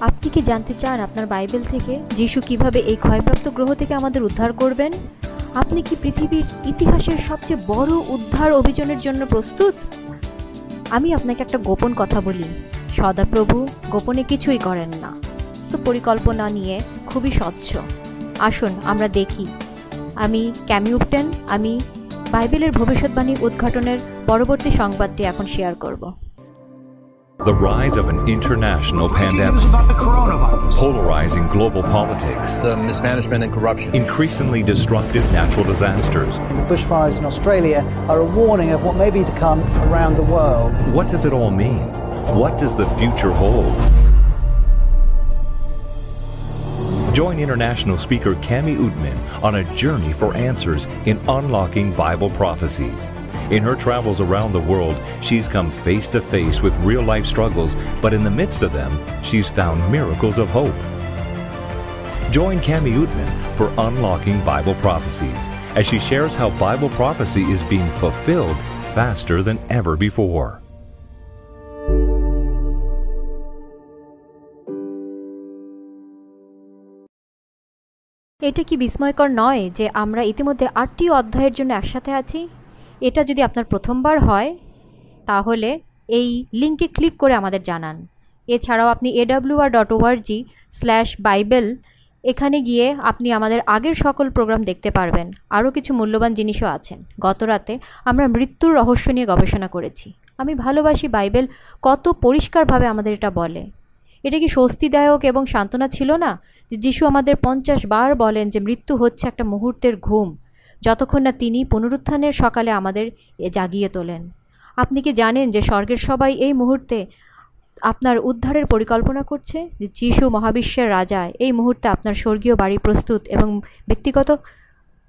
আপনি কি জানতে চান আপনার বাইবেল থেকে? যিশু কীভাবে এই ক্ষয়প্রাপ্ত গ্রহ থেকে আমাদের উদ্ধার করবেন? আপনি কি পৃথিবীর ইতিহাসের সবচেয়ে বড় উদ্ধার অভিযানের জন্য প্রস্তুত? আমি আপনাকে একটা গোপন কথা বলি। সদাপ্রভু গোপনে কিছুই করেন না। তো পরিকল্পনা নিয়ে খুবই স্বচ্ছ। আসুন, আমরা দেখি। আমি ক্যামিউপটেন আমি বাইবেলের ভবিষ্যৎবাণী উদ্ঘাটনের পরবর্তী সংবাদটি এখন শেয়ার করব। The rise of an international pandemic, about the coronavirus. polarizing global politics, the mismanagement and corruption. increasingly destructive natural disasters. The bushfires in Australia are a warning of what may be to come around the world. What does it all mean? What does the future hold? Join international speaker Cami Udman on a journey for answers in unlocking Bible prophecies. In her travels around the world, she's come face to face with real life struggles, but in the midst of them, she's found miracles of hope. Join Cami Utman for Unlocking Bible Prophecies as she shares how Bible prophecy is being fulfilled faster than ever before. এটা কি বিস্ময়কর নয় যে আমরা ইতিমধ্যে আটটি অধ্যায়ের জন্য একসাথে আছি? এটা যদি আপনার প্রথমবার হয়, তাহলে এই লিঙ্কে ক্লিক করে আমাদের জানান। এছাড়াও আপনি AWR dot ORG slash Bible এখানে গিয়ে আপনি আমাদের আগের সকল প্রোগ্রাম দেখতে পারবেন। আরও কিছু মূল্যবান জিনিসও আছেন গত রাতে আমরা মৃত্যুর রহস্য নিয়ে গবেষণা করেছি। আমি ভালোবাসি বাইবেল কত পরিষ্কারভাবে আমাদের এটা বলে। এটা কি স্বস্তিদায়ক এবং সান্ত্বনা ছিল না যে যিশু আমাদের পঞ্চাশ বার বলেন যে মৃত্যু হচ্ছে একটা মুহূর্তের ঘুম, যতক্ষণ না তিনি পুনরুত্থানের সকালে আমাদের জাগিয়ে তোলেন? আপনি কি জানেন যে স্বর্গের সবাই এই মুহূর্তে আপনার উদ্ধারের পরিকল্পনা করছে? যে যিশু মহাবিশ্বের রাজা, এই মুহূর্তে আপনার স্বর্গীয় বাড়ি প্রস্তুত এবং ব্যক্তিগত,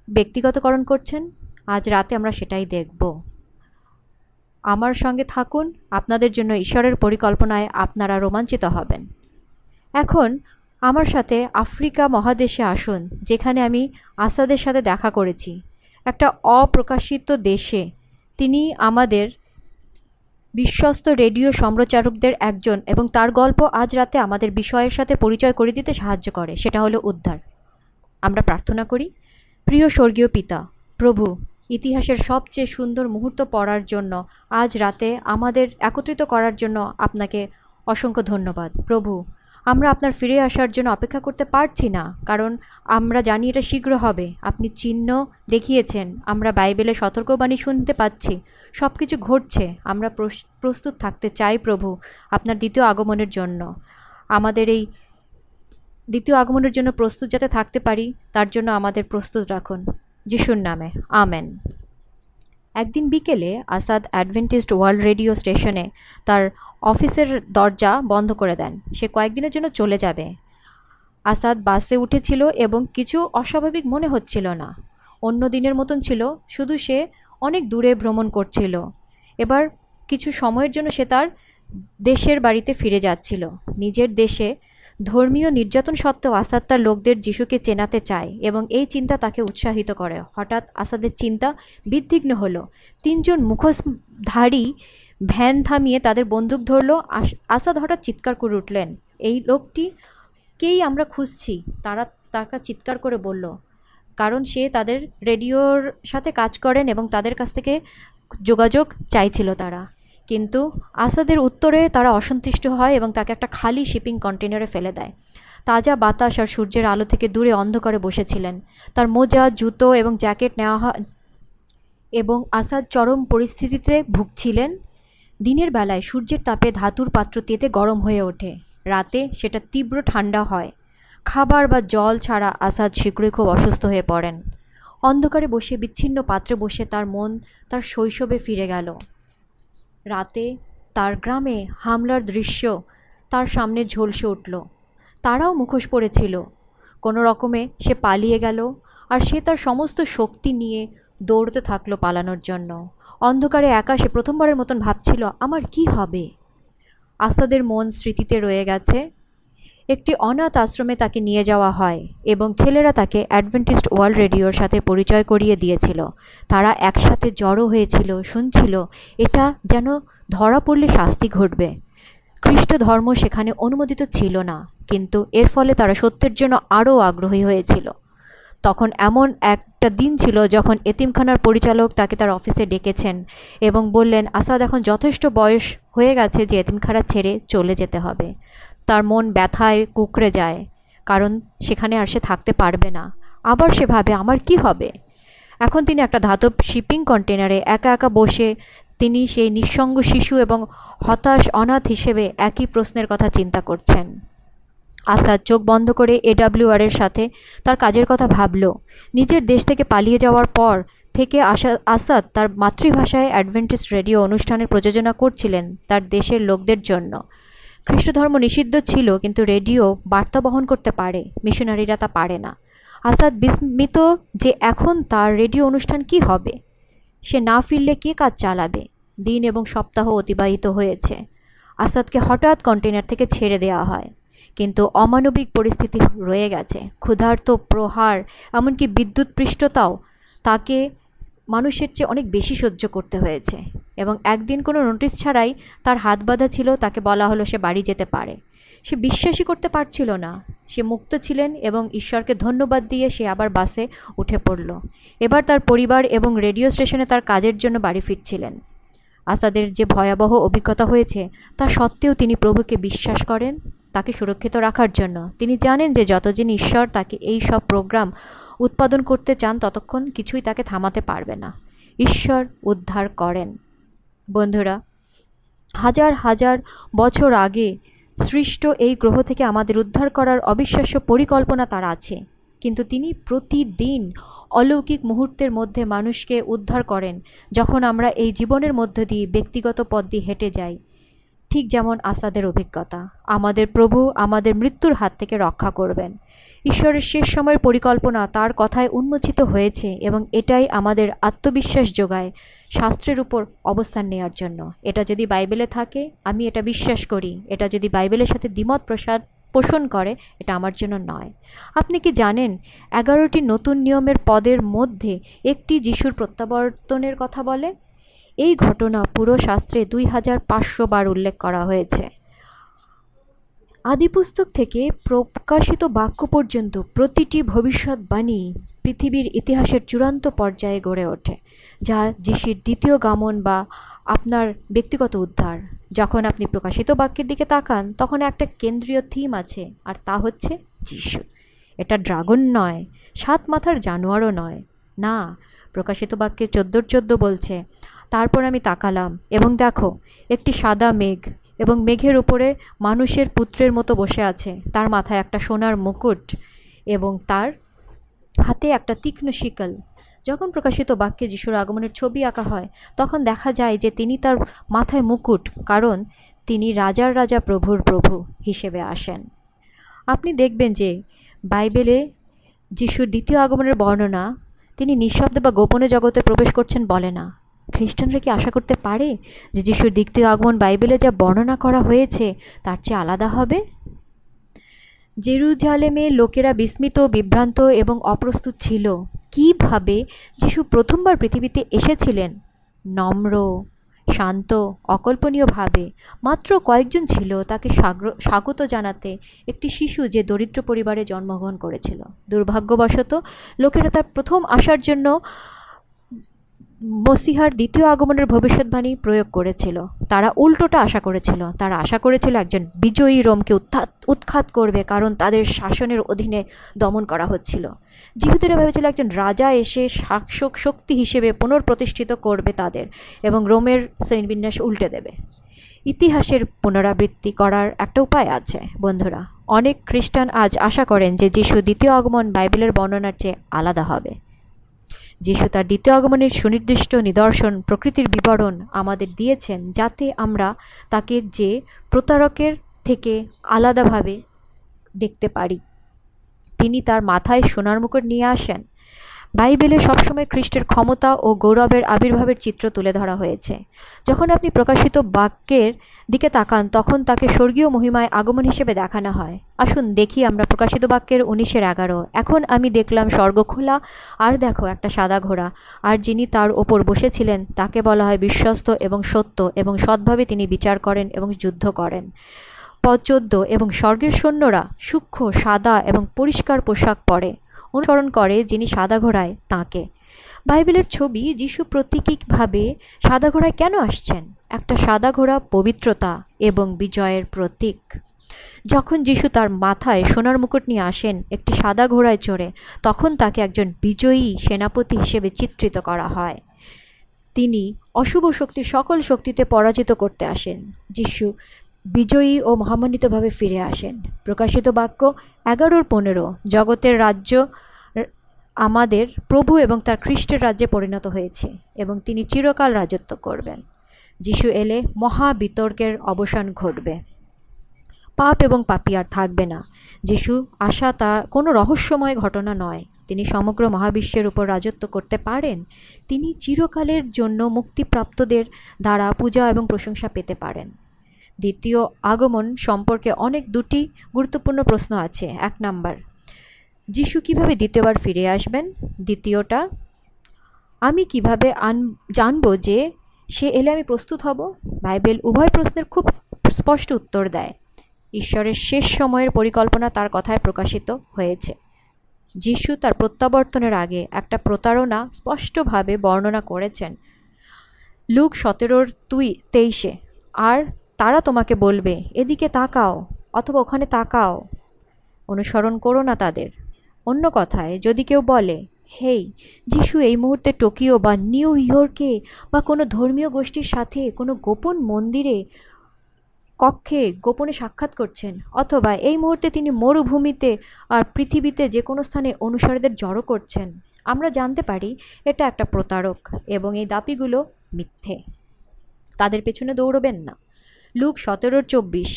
ব্যক্তিগতকরণ করছেন? আজ রাতে আমরা সেটাই দেখব। আমার সঙ্গে থাকুন, আপনাদের জন্য ঈশ্বরের পরিকল্পনায় আপনারা রোমাঞ্চিত হবেন। এখন আমার সাথে আফ্রিকা মহাদেশে আসুন, যেখানে আমি আসাদের সাথে দেখা করেছি। একটা অপ্রকাশিত দেশে তিনি আমাদের বিশ্বস্ত রেডিও সম্প্রচারকদের একজন এবং তার গল্প আজ রাতে আমাদের বিষয়ের সাথে পরিচয় করে দিতে সাহায্য করে, সেটা হলো উদ্ধার। আমরা প্রার্থনা করি, প্রিয় স্বর্গীয় পিতা, প্রভু ইতিহাসের সবচেয়ে সুন্দর মুহূর্ত পড়ার জন্য আজ রাতে আমাদের একত্রিত করার জন্য আপনাকে অসংখ্য ধন্যবাদ। প্রভু, আমরা আপনার ফিরে আসার জন্য অপেক্ষা করতে পারছি না, কারণ আমরা জানি এটা শীঘ্র হবে। আপনি চিহ্ন দেখিয়েছেন, আমরা বাইবেলে সতর্কবাণী শুনতে পাচ্ছি। সব কিছু ঘটছে, আমরা প্রস- প্রস্তুত থাকতে চাই প্রভু আপনার দ্বিতীয় আগমনের জন্য। আমাদের এই দ্বিতীয় আগমনের জন্য প্রস্তুত যাতে থাকতে পারি, তার জন্য আমাদের প্রস্তুত রাখুন। যিশুর নামে, আমেন। একদিন বিকেলে আসাদ অ্যাডভেন্টিস্ট ওয়ার্ল্ড রেডিও স্টেশনে তার অফিসের দরজা বন্ধ করে দেন। সে কয়েকদিনের জন্য চলে যাবে। আসাদ বাসে উঠেছিল এবং কিছু অস্বাভাবিক মনে হচ্ছিল না। অন্য দিনের মতন ছিল, শুধু সে অনেক দূরে ভ্রমণ করছিল। এবার কিছু সময়ের জন্য সে তার দেশের বাড়িতে ফিরে যাচ্ছিল। নিজের দেশে ধর্মীয় নির্যাতন সত্ত্বেও আসাদ তার লোকদের যিশুকে চেনাতে চায় এবং এই চিন্তা তাকে উৎসাহিত করে। হঠাৎ আসাদের চিন্তা বিদ্বিগ্ন হলো। তিনজন মুখোশধারী ভ্যান থামিয়ে তাদের বন্দুক ধরলো। আস- আসাদ হঠাৎ চিৎকার করে উঠলেন, এই লোকটি কেই আমরা খুঁজছি? তারা তাকে চিৎকার করে বলল, কারণ সে তাদের রেডিওর সাথে কাজ করেন এবং তাদের কাছ থেকে যোগাযোগ চাইছিল তারা। কিন্তু আসাদের উত্তরে তারা অসন্তুষ্ট হয় এবং তাকে একটা খালি শিপিং কন্টেনারে ফেলে দেয়। তাজা বাতাস আর সূর্যের আলো থেকে দূরে অন্ধকারে বসেছিলেন। তার মোজা, জুতো এবং জ্যাকেট নেওয়া হয় এবং আসাদ চরম পরিস্থিতিতে ভুগছিলেন। দিনের বেলায় সূর্যের তাপে ধাতুর পাত্র তেতে গরম হয়ে ওঠে। রাতে সেটা তীব্র ঠান্ডা হয়। খাবার বা জল ছাড়া আসাদ শীঘ্রই খুব অসুস্থ হয়ে পড়েন। অন্ধকারে বসে বিচ্ছিন্ন পাত্রে বসে তার মন তার শৈশবে ফিরে গেল। রাতে তার গ্রামে হামলার দৃশ্য তার সামনে ঝলসে উঠল। তারাও মুখোশ পড়েছিল কোনো রকমে সে পালিয়ে গেল আর সে তার সমস্ত শক্তি নিয়ে দৌড়তে থাকল পালানোর জন্য। অন্ধকারে একা সে প্রথমবারের মতন ভাবছিল, আমার কি হবে? আসাদের মন স্মৃতিতে রয়ে গেছে একটি অনাথ আশ্রমে তাকে নিয়ে যাওয়া হয় এবং ছেলেরা তাকে অ্যাডভেন্টিস্ট ওয়ার্ল্ড রেডিওর সাথে পরিচয় করিয়ে দিয়েছিল। তারা একসাথে জড়ো হয়েছিল, শুনছিল, এটা যেন ধরা পড়লে শাস্তি ঘটবে। খ্রিস্ট ধর্ম সেখানে অনুমোদিত ছিল না, কিন্তু এর ফলে তারা সত্যের জন্য আরও আগ্রহী হয়েছিল। তখন এমন একটা দিন ছিল যখন এতিমখানার পরিচালক তাকে তার অফিসে ডেকেছেন এবং বললেন, আসাদ, এখন যথেষ্ট বয়স হয়ে গেছে যে এতিমখানা ছেড়ে চলে যেতে হবে। তার মন ব্যথায় কুকড়ে যায়, কারণ সেখানে আর সে থাকতে পারবে না। আবার সে ভাবে আমার কি হবে? এখন তিনি একটা ধাতব শিপিং কন্টেনারে একা একা বসে তিনি সেই নিঃসঙ্গ শিশু এবং হতাশ অনাথ হিসেবে একই প্রশ্নের কথা চিন্তা করছেন। আসাদ চোখ বন্ধ করে এডাব্লিউআর এর সাথে তার কাজের কথা ভাবল। নিজের দেশ থেকে পালিয়ে যাওয়ার পর থেকে আশা আসাদ তার মাতৃভাষায় অ্যাডভেন্টিস্ট রেডিও অনুষ্ঠানের প্রযোজনা করছিলেন তার দেশের লোকদের জন্য। খ্রিস্টধর্ম নিষিদ্ধ ছিল, কিন্তু রেডিও বার্তা বহন করতে পারে, মিশনারিরা তা পারে না। আসাদ বিস্মিত যে এখন তার রেডিও অনুষ্ঠান কি হবে? সে না ফিরলে কে কাজ চালাবে? দিন এবং সপ্তাহ অতিবাহিত হয়েছে। আসাদকে হঠাৎ কন্টেনার থেকে ছেড়ে দেওয়া হয়। কিন্তু অমানবিক পরিস্থিতি রয়ে গেছে। ক্ষুধার্ত প্রহার, এমনকি বিদ্যুৎ পৃষ্ঠতাও তাকে মানুষের চেয়ে অনেক বেশি সহ্য করতে হয়েছে এবং একদিন কোনো নোটিশ ছাড়াই তার হাত বাঁধা ছিল, তাকে বলা হলো সে বাড়ি যেতে পারে। সে বিশ্বাসই করতে পারছিল না। সে মুক্ত ছিলেন এবং ঈশ্বরকে ধন্যবাদ দিয়ে সে আবার বাসে উঠে পড়ল। এবার তার পরিবার এবং রেডিও স্টেশনে তার কাজের জন্য বাড়ি ফিরছিলেন। আসাদের যে ভয়াবহ অভিজ্ঞতা হয়েছে, তা সত্ত্বেও তিনি প্রভুকে বিশ্বাস করেন। তাকে সুরক্ষিত রাখার জন্য। তিনি জানেন যে যতদিন ঈশ্বর তাকে এই সব প্রোগ্রাম উৎপাদন করতে চান, ততক্ষণ কিছুই তাকে থামাতে পারবে না। ঈশ্বর উদ্ধার করেন। বন্ধুরা, হাজার হাজার বছর আগে সৃষ্ট এই গ্রহ থেকে আমাদের উদ্ধার করার অবিশ্বাস্য পরিকল্পনা তার আছে। কিন্তু তিনি প্রতিদিন অলৌকিক মুহূর্তের মধ্যে মানুষকে উদ্ধার করেন, যখন আমরা এই জীবনের মধ্য দিয়ে ব্যক্তিগত পথ দিয়ে হেঁটে যাই। ঠিক যেমন আসাদের অভিজ্ঞতা। আমাদের প্রভু আমাদের মৃত্যুর হাত থেকে রক্ষা করবেন। ঈশ্বরের শেষ সময়ের পরিকল্পনা তার কথায় উন্মোচিত হয়েছে এবং এটাই আমাদের আত্মবিশ্বাস যোগায় শাস্ত্রের উপর অবস্থান নেওয়ার জন্য। এটা যদি বাইবেলে থাকে, আমি এটা বিশ্বাস করি। এটা যদি বাইবেলের সাথে দ্বিমত প্রসাদ পোষণ করে, এটা আমার জন্য নয়। আপনি কি জানেন, এগারোটি নতুন নিয়মের পদের মধ্যে একটি যিশুর প্রত্যাবর্তনের কথা বলে? এই ঘটনা পুরো শাস্ত্রে দুই হাজার পাঁচশো বার উল্লেখ করা হয়েছে। আদিপুস্তক থেকে প্রকাশিত বাক্য পর্যন্ত প্রতিটি ভবিষ্যৎবাণী পৃথিবীর ইতিহাসের চূড়ান্ত পর্যায়ে গড়ে ওঠে, যা যিশির দ্বিতীয় গামন বা আপনার ব্যক্তিগত উদ্ধার। যখন আপনি প্রকাশিত বাক্যের দিকে তাকান, তখন একটা কেন্দ্রীয় থিম আছে, আর তা হচ্ছে যিশু। এটা ড্রাগন নয়, সাত মাথার জানোয়ারও নয়। না, প্রকাশিত বাক্যে চোদ্দোর চোদ্দ বলছে তারপর আমি তাকালাম এবং দেখো, একটি সাদা মেঘ এবং মেঘের উপরে মানুষের পুত্রের মতো বসে আছে। তার মাথায় একটা সোনার মুকুট এবং তার হাতে একটা তীক্ষ্ণ শিকল। যখন প্রকাশিত বাক্যে যিশুর আগমনের ছবি আঁকা হয়, তখন দেখা যায় যে তিনি তার মাথায় মুকুট, কারণ তিনি রাজার রাজা প্রভুর প্রভু হিসেবে আসেন। আপনি দেখবেন যে বাইবেলে যিশুর দ্বিতীয় আগমনের বর্ণনা তিনি নিঃশব্দে বা গোপনে জগতে প্রবেশ করছেন বলে না। খ্রিস্টানরা কি আশা করতে পারে যে যিশুর দ্বিতীয় আগমন বাইবেলে যা বর্ণনা করা হয়েছে, তার চেয়ে আলাদা হবে? জেরুজালেমে লোকেরা বিস্মিত, বিভ্রান্ত এবং অপ্রস্তুত ছিল। কীভাবে যিশু প্রথমবার পৃথিবীতে এসেছিলেন? নম্র, শান্ত, অকল্পনীয়ভাবে। মাত্র কয়েকজন ছিল তাকে স্বাগত জানাতে একটি শিশু যে দরিদ্র পরিবারে জন্মগ্রহণ করেছিল। দুর্ভাগ্যবশত, লোকেরা তার প্রথম আসার জন্য মসিহার দ্বিতীয় আগমনের ভবিষ্যৎবাণী প্রয়োগ করেছিল। তারা উল্টোটা আশা করেছিল। তারা আশা করেছিল একজন বিজয়ী রোমকে উত্থাত উৎখাত করবে, কারণ তাদের শাসনের অধীনে দমন করা হচ্ছিল। জিহুদেরা ভেবেছিল একজন রাজা এসে শাসক শক্তি হিসেবে পুনর্প্রতিষ্ঠিত করবে তাদের এবং রোমের শ্রেণীবিন্যাস উল্টে দেবে। ইতিহাসের পুনরাবৃত্তি করার একটা উপায় আছে, বন্ধুরা। অনেক খ্রিস্টান আজ আশা করেন যে যিশু দ্বিতীয় আগমন বাইবেলের বর্ণনার চেয়ে আলাদা হবে। যিশু তার দ্বিতীয় আগমনের সুনির্দিষ্ট নিদর্শন, প্রকৃতির বিবরণ আমাদের দিয়েছেন যাতে আমরা তাকে যে প্রতারকের থেকে আলাদাভাবে দেখতে পারি। তিনি তার মাথায় সোনার মুকুট নিয়ে আসেন। বাইবেলে সবসময় খ্রিস্টের ক্ষমতা ও গৌরবের আবির্ভাবের চিত্র তুলে ধরা হয়েছে। যখন আপনি প্রকাশিত বাক্যের দিকে তাকান, তখন তাকে স্বর্গীয় মহিমায় আগমন হিসেবে দেখানো হয়। আসুন দেখি আমরা প্রকাশিত বাক্যের উনিশের এগারো। এখন আমি দেখলাম স্বর্গ খোলা, আর দেখো একটা সাদা ঘোড়া। আর যিনি তার ওপর বসেছিলেন, তাকে বলা হয় বিশ্বস্ত এবং সত্য এবং সৎভাবে তিনি বিচার করেন এবং যুদ্ধ করেন। পদ চোদ্দ, এবং স্বর্গের সৈন্যরা সূক্ষ্ম, সাদা এবং পরিষ্কার পোশাক পরে। অনুসরণ করে যিনি সাদা ঘোড়ায় তাঁকে। বাইবেলের ছবি যিশু প্রতীকীভাবে সাদা ঘোড়ায় কেন আসছেন? একটা সাদা ঘোড়া পবিত্রতা এবং বিজয়ের প্রতীক। যখন যিশু তার মাথায় সোনার মুকুট নিয়ে আসেন একটি সাদা ঘোড়ায় চড়ে, তখন তাকে একজন বিজয়ী সেনাপতি হিসেবে চিত্রিত করা হয়। তিনি অশুভ শক্তি সকল শক্তিতে পরাজিত করতে আসেন। যিশু বিজয়ী ও মহামান্বিতভাবে ফিরে আসেন। প্রকাশিত বাক্য এগারোর পনেরো। জগতের রাজ্য আমাদের প্রভু এবং তার খ্রিস্টের রাজ্যে পরিণত হয়েছে এবং তিনি চিরকাল রাজত্ব করবেন। যিশু এলে মহা বিতর্কের অবসান ঘটবে। পাপ এবং পাপি আর থাকবে না। যিশু আসা তা কোনো রহস্যময় ঘটনা নয়। তিনি সমগ্র মহাবিশ্বের উপর রাজত্ব করতে পারেন। তিনি চিরকালের জন্য মুক্তিপ্রাপ্তদের দ্বারা পূজা এবং প্রশংসা পেতে পারেন। দ্বিতীয় আগমন সম্পর্কে অনেক দুটি গুরুত্বপূর্ণ প্রশ্ন আছে। এক নাম্বার, যিশু কীভাবে দ্বিতীয়বার ফিরে আসবেন? দ্বিতীয়টা, আমি কীভাবে আন, জানব যে সে এলে আমি প্রস্তুত হব? বাইবেল উভয় প্রশ্নের খুব স্পষ্ট উত্তর দেয়। ঈশ্বরের শেষ সময়ের পরিকল্পনা তার কথায় প্রকাশিত হয়েছে। যিশু তার প্রত্যাবর্তনের আগে একটা প্রতারণা স্পষ্টভাবে বর্ণনা করেছেন। লুক সতেরোর তুই তেইশে, আর তারা তোমাকে বলবে, এদিকে তাকাও অথবা ওখানে তাকাও। অনুসরণ করো না তাদের। অন্য কথায়, যদি কেউ বলে, হেই, যিশু এই মুহূর্তে টোকিও বা নিউ ইয়র্কে বা কোনো ধর্মীয় গোষ্ঠীর সাথে কোনো গোপন মন্দিরে কক্ষে গোপনে সাক্ষাৎ করছেন, অথবা এই মুহূর্তে তিনি মরুভূমিতে আর পৃথিবীতে যে কোনো স্থানে অনুসারীদের জড়ো করছেন, আমরা জানতে পারি এটা একটা প্রতারক এবং এই দাপিগুলো মিথ্যে। তাদের পেছনে দৌড়বেন না। লুক সতেরোর চব্বিশ।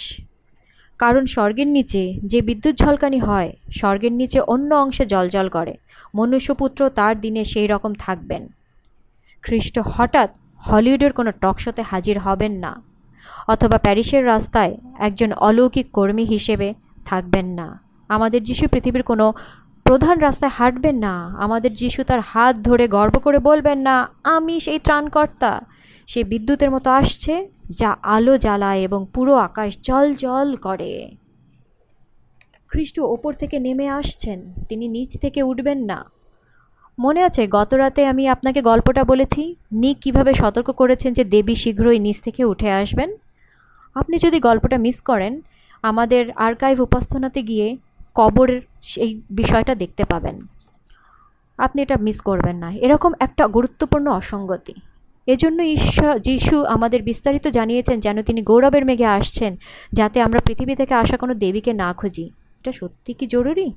কারণ স্বর্গের নিচে যে বিদ্যুৎ ঝলকানি হয়, স্বর্গের নিচে অন্য অংশে জলজল করে। মনুষ্যপুত্র তার দিনে সেই রকম থাকবেন। খ্রিস্ট হঠাৎ হলিউডের কোনো টকশোতে হাজির হবেন না, অথবা প্যারিসের রাস্তায় একজন অলৌকিক কর্মী হিসেবে থাকবেন না। আমাদের যিশু পৃথিবীর কোনো প্রধান রাস্তায় হাঁটবেন না, আমাদের যিশু তার হাত ধরে গর্ব করে বলবেন না, আমি সেই ত্রাণকর্তা, সে বিদ্যুতের মতো আসছে যা আলো জ্বালায় এবং পুরো আকাশ জল জল করে। খ্রিস্ট ওপর থেকে নেমে আসছেন। তিনি নিচ থেকে উঠবেন না। মনে আছে গত রাতে আমি আপনাকে গল্পটা বলেছি। নিক কীভাবে সতর্ক করেছেন যে দেবী শীঘ্রই নিচ থেকে উঠে আসবেন। আপনি যদি গল্পটা মিস করেন, আমাদের আর্কাইভ উপাস্থানাতে গিয়ে কবরের সেই বিষয়টা দেখতে পাবেন। আপনি এটা মিস করবেন না। এরকম একটা গুরুত্বপূর্ণ অসঙ্গতি। এজন্য ঈশ্বর, যিশু আমাদের বিস্তারিত জানিয়েছেন যেন তিনি গৌরবের মেঘে আসছেন, যাতে আমরা পৃথিবী থেকে আসা কোনো দেবীকে না খুঁজি। এটা সত্যি কি জরুরি?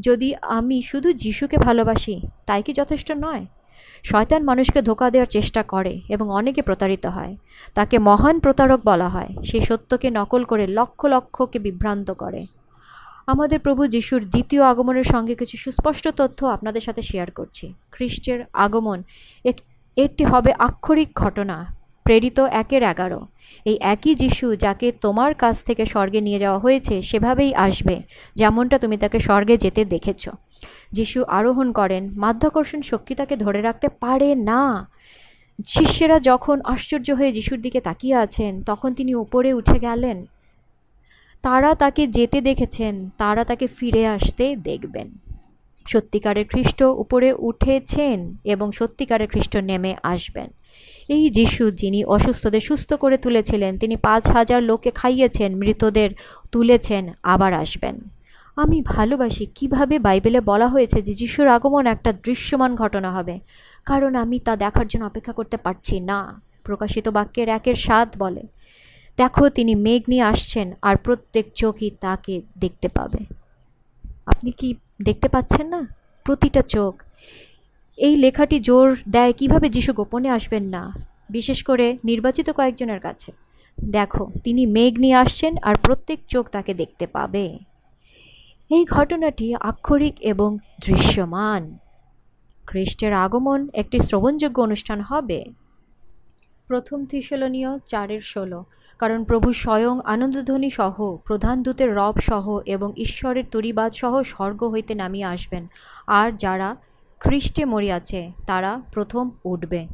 যদি আমি শুধু যিশুকে ভালোবাসি, তাই কি যথেষ্ট নয়? শয়তান মানুষকে ধোকা দেওয়ার চেষ্টা করে এবং অনেকে প্রতারিত হয়। তাকে মহান প্রতারক বলা হয়। সে সত্যকে নকল করে লক্ষ লক্ষকে বিভ্রান্ত করে। আমাদের প্রভু যিশুর দ্বিতীয় আগমনের সঙ্গে কিছু সুস্পষ্ট তথ্য আপনাদের সাথে শেয়ার করছি। খ্রিস্টের আগমন এক এটি হবে আক্ষরিক ঘটনা, প্রেরিত একের এগারো। এই একই যিশু যাকে তোমার কাছ থেকে স্বর্গে নিয়ে যাওয়া হয়েছে, সেভাবেই আসবে, যেমনটা তুমি তাকে স্বর্গে যেতে দেখেছ। যিশু আরোহণ করেন, মাধ্যাকর্ষণ শক্তি তাকে ধরে রাখতে পারে না। শিষ্যেরা যখন আশ্চর্য হয়ে যিশুর দিকে তাকিয়ে আছেন, তখন তিনি উপরে উঠে গেলেন। তারা তাকে যেতে দেখেছেন, তারা তাকে ফিরে আসতে দেখবেন। সত্যিকারের খ্রিস্ট উপরে উঠেছেন এবং সত্যিকারের খ্রিস্ট নেমে আসবেন। এই যিশু যিনি অসুস্থদের সুস্থ করে তুলেছিলেন, তিনি পাঁচ হাজার লোককে খাইয়েছেন, মৃতদের তুলেছেন, আবার আসবেন। আমি ভালোবাসি কীভাবে বাইবেলে বলা হয়েছে যে যিশুর আগমন একটা দৃশ্যমান ঘটনা হবে, কারণ আমি তা দেখার জন্য অপেক্ষা করতে পারছি না, প্রকাশিত বাক্যের একের স্বাদ বলে। দেখো, তিনি মেঘ নিয়ে আসছেন আর প্রত্যেক চোখই তাকে দেখতে পাবে। আপনি কি দেখতে পাচ্ছেন না? প্রতিটা চোখ। এই লেখাটি জোর দেয় কীভাবে যিশু গোপনে আসবেন না? বিশেষ করে নির্বাচিত কয়েকজনের কাছে। দেখো, তিনি মেঘ নিয়ে আসছেন আর প্রত্যেক চোখ তাকে দেখতে পাবে। এই ঘটনাটি আক্ষরিক এবং দৃশ্যমান। খ্রিস্টের আগমন একটি শ্রবণযোগ্য অনুষ্ঠান হবে। প্রথম থিসলনীয় চারের ষোলো। কারণ প্রভু স্বয়ং আনন্দধ্বনি সহ, প্রধান দূতের রব সহ এবং ঈশ্বরের তরিবাদ সহ স্বর্গ হইতে নামিয়ে আসবেন। আর যারা খ্রিস্টে মরিয়াছে, তারা প্রথম উঠবে।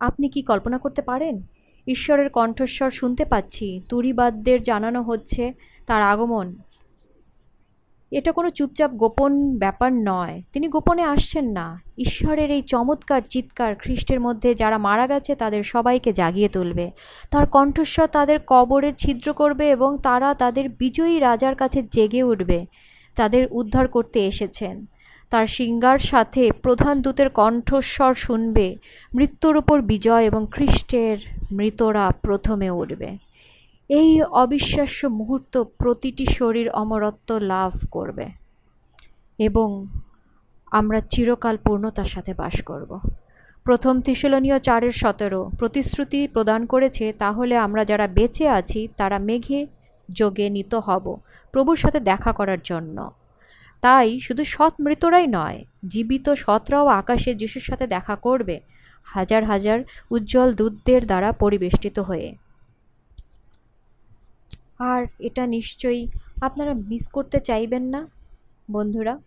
আপনি কি কল্পনা করতে পারেন? ঈশ্বরের কণ্ঠস্বর শুনতে পাচ্ছি, তুরিবাদদের জানানো হচ্ছে তার আগমন। এটা কোনো চুপচাপ গোপন ব্যাপার নয়। তিনি গোপনে আসছেন না। ঈশ্বরের এই চমৎকার চিৎকার খ্রিস্টের মধ্যে যারা মারা গেছে, তাদের সবাইকে জাগিয়ে তুলবে। তার কণ্ঠস্বর তাদের কবরের ছিদ্র করবে এবং তারা তাদের বিজয়ী রাজার কাছে জেগে উঠবে। তাদের উদ্ধার করতে এসেছেন। তার সিঙ্গার সাথে প্রধান দূতের কণ্ঠস্বর শুনবে। মৃত্যুর ওপর বিজয় এবং খ্রিস্টের মৃতরা প্রথমে উঠবে। এই অবিশ্বাস্য মুহূর্ত প্রতিটি শরীর অমরত্ব লাভ করবে এবং আমরা চিরকাল পূর্ণতার সাথে বাস করব। প্রথম তিশলনীয় চারের সতেরো, প্রতিশ্রুতি প্রদান করেছে, তাহলে আমরা যারা বেঁচে আছি, তারা মেঘে যোগে নিত হব প্রভুর সাথে দেখা করার জন্য। তাই শুধু সৎ মৃতরাই নয়, জীবিত সৎরাও আকাশে যিশুর সাথে দেখা করবে, হাজার হাজার উজ্জ্বল দূতদের দ্বারা পরিবেষ্টিত হয়ে। আর এটা নিশ্চয়ই আপনারা মিস করতে চাইবেন না, বন্ধুরা।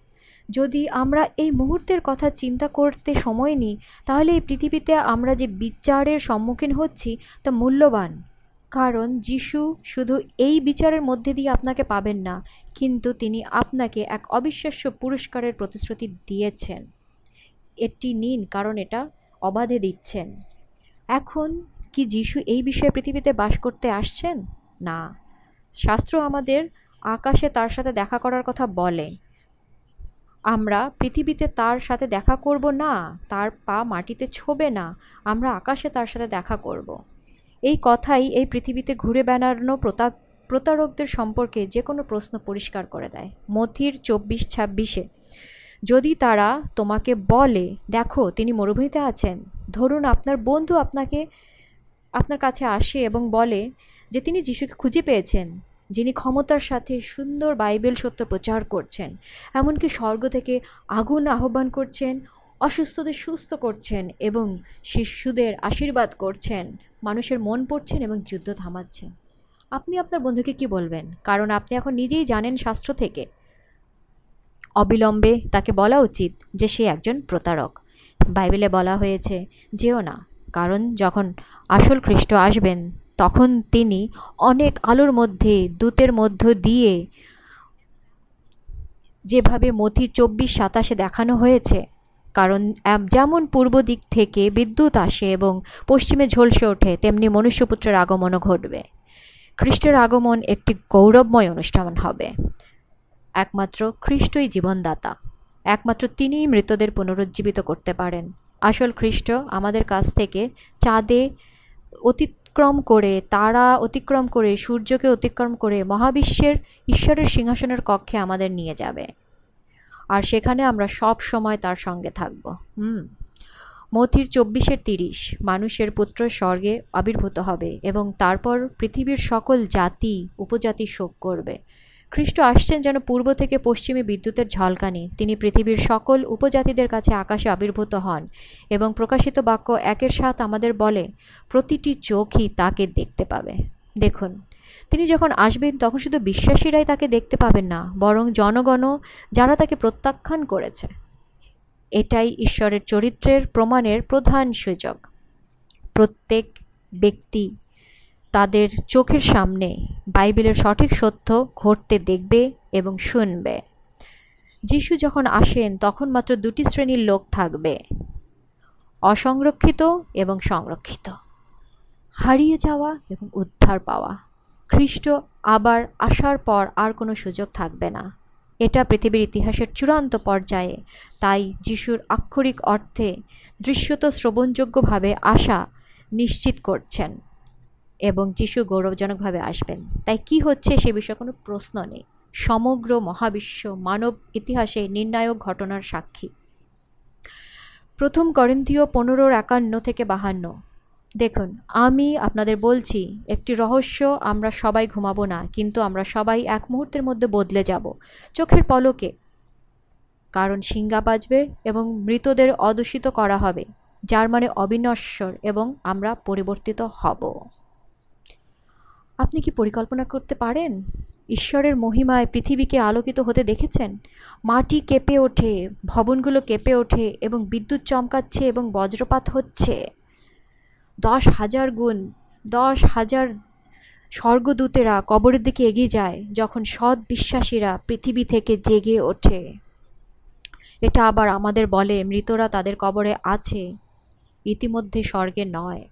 যদি আমরা এই মুহূর্তের কথা চিন্তা করতে সময় নিই, তাহলে এই পৃথিবীতে আমরা যে বিচারের সম্মুখীন হচ্ছি, তা মূল্যবান। কারণ যিশু শুধু এই বিচারের মধ্যে দিয়ে আপনাকে পাবেন না, কিন্তু তিনি আপনাকে এক অবিশ্বাস্য পুরস্কারের প্রতিশ্রুতি দিয়েছেন। এটি নিন, কারণ এটা অবাধে দিচ্ছেন। এখন কি যিশু এই বিষয়ে পৃথিবীতে বাস করতে আসছেন? না। শাস্ত্র আমাদের আকাশে তার সাথে দেখা করার কথা বলে। আমরা পৃথিবীতে তার সাথে দেখা করব না, তার পা মাটিতে ছোবে না, আমরা আকাশে তার সাথে দেখা করব। এই কথাই এই পৃথিবীতে ঘুরে বেড়ানো প্রতা, প্রতারকদের সম্পর্কে যে কোনো প্রশ্ন পরিষ্কার করে দেয়। মথির চব্বিশ ছাব্বিশে, যদি তারা তোমাকে বলে, দেখো, তিনি মরুভূমিতে আছেন। ধরুন আপনার বন্ধু আপনাকে, আপনার কাছে আসে এবং বলে যে তিনি যিশুকে খুঁজে পেয়েছেন, যিনি ক্ষমতার সাথে সুন্দর বাইবেল সত্য প্রচার করছেন, এমনকি স্বর্গ থেকে আগুন আহ্বান করছেন, অসুস্থদের সুস্থ করছেন এবং শিশুদের আশীর্বাদ করছেন, মানুষের মন পড়ছেন এবং যুদ্ধ থামাচ্ছেন। আপনি আপনার বন্ধুকে কি বলবেন? কারণ আপনি এখন নিজেই জানেন শাস্ত্র থেকে। অবিলম্বে তাকে বলা উচিত যে সে একজন প্রতারক। বাইবেলে বলা হয়েছে, যেও না, কারণ যখন আসল খ্রিস্ট আসবেন তখন তিনি অনেক আলোর মধ্যে, দূতের মধ্য দিয়ে যেভাবে মথি চব্বিশ সাতাশে দেখানো হয়েছে, কারণ যেমন পূর্ব দিক থেকে বিদ্যুৎ আসে এবং পশ্চিমে ঝলসে ওঠে, তেমনি মনুষ্যপুত্রের আগমনও ঘটবে। খ্রিস্টের আগমন একটি গৌরবময় অনুষ্ঠান হবে। একমাত্র খ্রিস্টই জীবনদাতা। একমাত্র তিনিই মৃতদের পুনরুজ্জীবিত করতে পারেন। আসল খ্রিস্ট আমাদের কাছ থেকে চাঁদে অতিক্রম করে, তারা অতিক্রম করে, সূর্যকে অতিক্রম করে মহাবিশ্বের, ঈশ্বরের সিংহাসনের কক্ষে আমাদের নিয়ে যাবে। আর সেখানে আমরা সব সময় তার সঙ্গে থাকব। হুম। মথির চব্বিশের তিরিশ, মানুষের পুত্র স্বর্গে আবির্ভূত হবে এবং তারপর পৃথিবীর সকল জাতি, উপজাতি শোক করবে। খ্রিস্ট আসছেন যেন পূর্ব থেকে পশ্চিমে বিদ্যুতের ঝলকানি। তিনি পৃথিবীর সকল উপজাতিদের কাছে আকাশে আবির্ভূত হন এবং প্রকাশিত বাক্য একের সাথ আমাদের বলে, প্রতিটি চোখই তাকে দেখতে পাবে। দেখুন, তিনি যখন আসবেন, তখন শুধু বিশ্বাসীরাই তাকে দেখতে পাবেন না, বরং জনগণও যারা তাকে প্রত্যাখ্যান করেছে। এটাই ঈশ্বরের চরিত্রের প্রমাণের প্রধান সুযোগ। প্রত্যেক ব্যক্তি তাদের চোখের সামনে বাইবেলের সঠিক সত্য ঘটতে দেখবে এবং শুনবে। যিশু যখন আসেন, তখন মাত্র দুটি শ্রেণির লোক থাকবে। অসংরক্ষিত এবং সংরক্ষিত। হারিয়ে যাওয়া এবং উদ্ধার পাওয়া। খ্রিস্ট আবার আসার পর আর কোনো সুযোগ থাকবে না। এটা পৃথিবীর ইতিহাসের চূড়ান্ত পর্যায়ে। তাই যিশুর আক্ষরিক অর্থে দৃশ্যত শ্রবণযোগ্যভাবে আসা নিশ্চিত করছেন। এবং যিশু গৌরবজনকভাবে আসবেন। তাই কি হচ্ছে সে বিষয়ে কোনো প্রশ্ন নেই। সমগ্র মহাবিশ্ব মানব ইতিহাসে নির্ণায়ক ঘটনার সাক্ষী। প্রথম করিন্থীয় পনেরোর একান্ন থেকে বাহান্ন। দেখুন, আমি আপনাদের বলছি, একটি রহস্য, আমরা সবাই ঘুমাবো না, কিন্তু আমরা সবাই এক মুহূর্তের মধ্যে বদলে যাব, চোখের পলকে। কারণ সিঙ্গা বাজবে এবং মৃতদের অদূষিত করা হবে, যার মানে অবিনশ্বর এবং আমরা পরিবর্তিত হব। আপনি কি পরিকল্পনা করতে পারেন? ঈশ্বরের মহিমায় পৃথিবীকে আলোকিত হতে দেখেছেন? মাটি কেঁপে ওঠে, ভবনগুলো কেঁপে ওঠে এবং বিদ্যুৎ চমকাচ্ছে এবং বজ্রপাত হচ্ছে। দশ হাজার গুণ, দশ হাজার স্বর্গদূতেরা কবরের দিকে এগিয়ে যায় যখন সৎ বিশ্বাসীরা পৃথিবী থেকে জেগে ওঠে। এটা আবার আমাদের বলে, মৃতরা তাদের কবরে আছে, ইতিমধ্যে স্বর্গে নয়।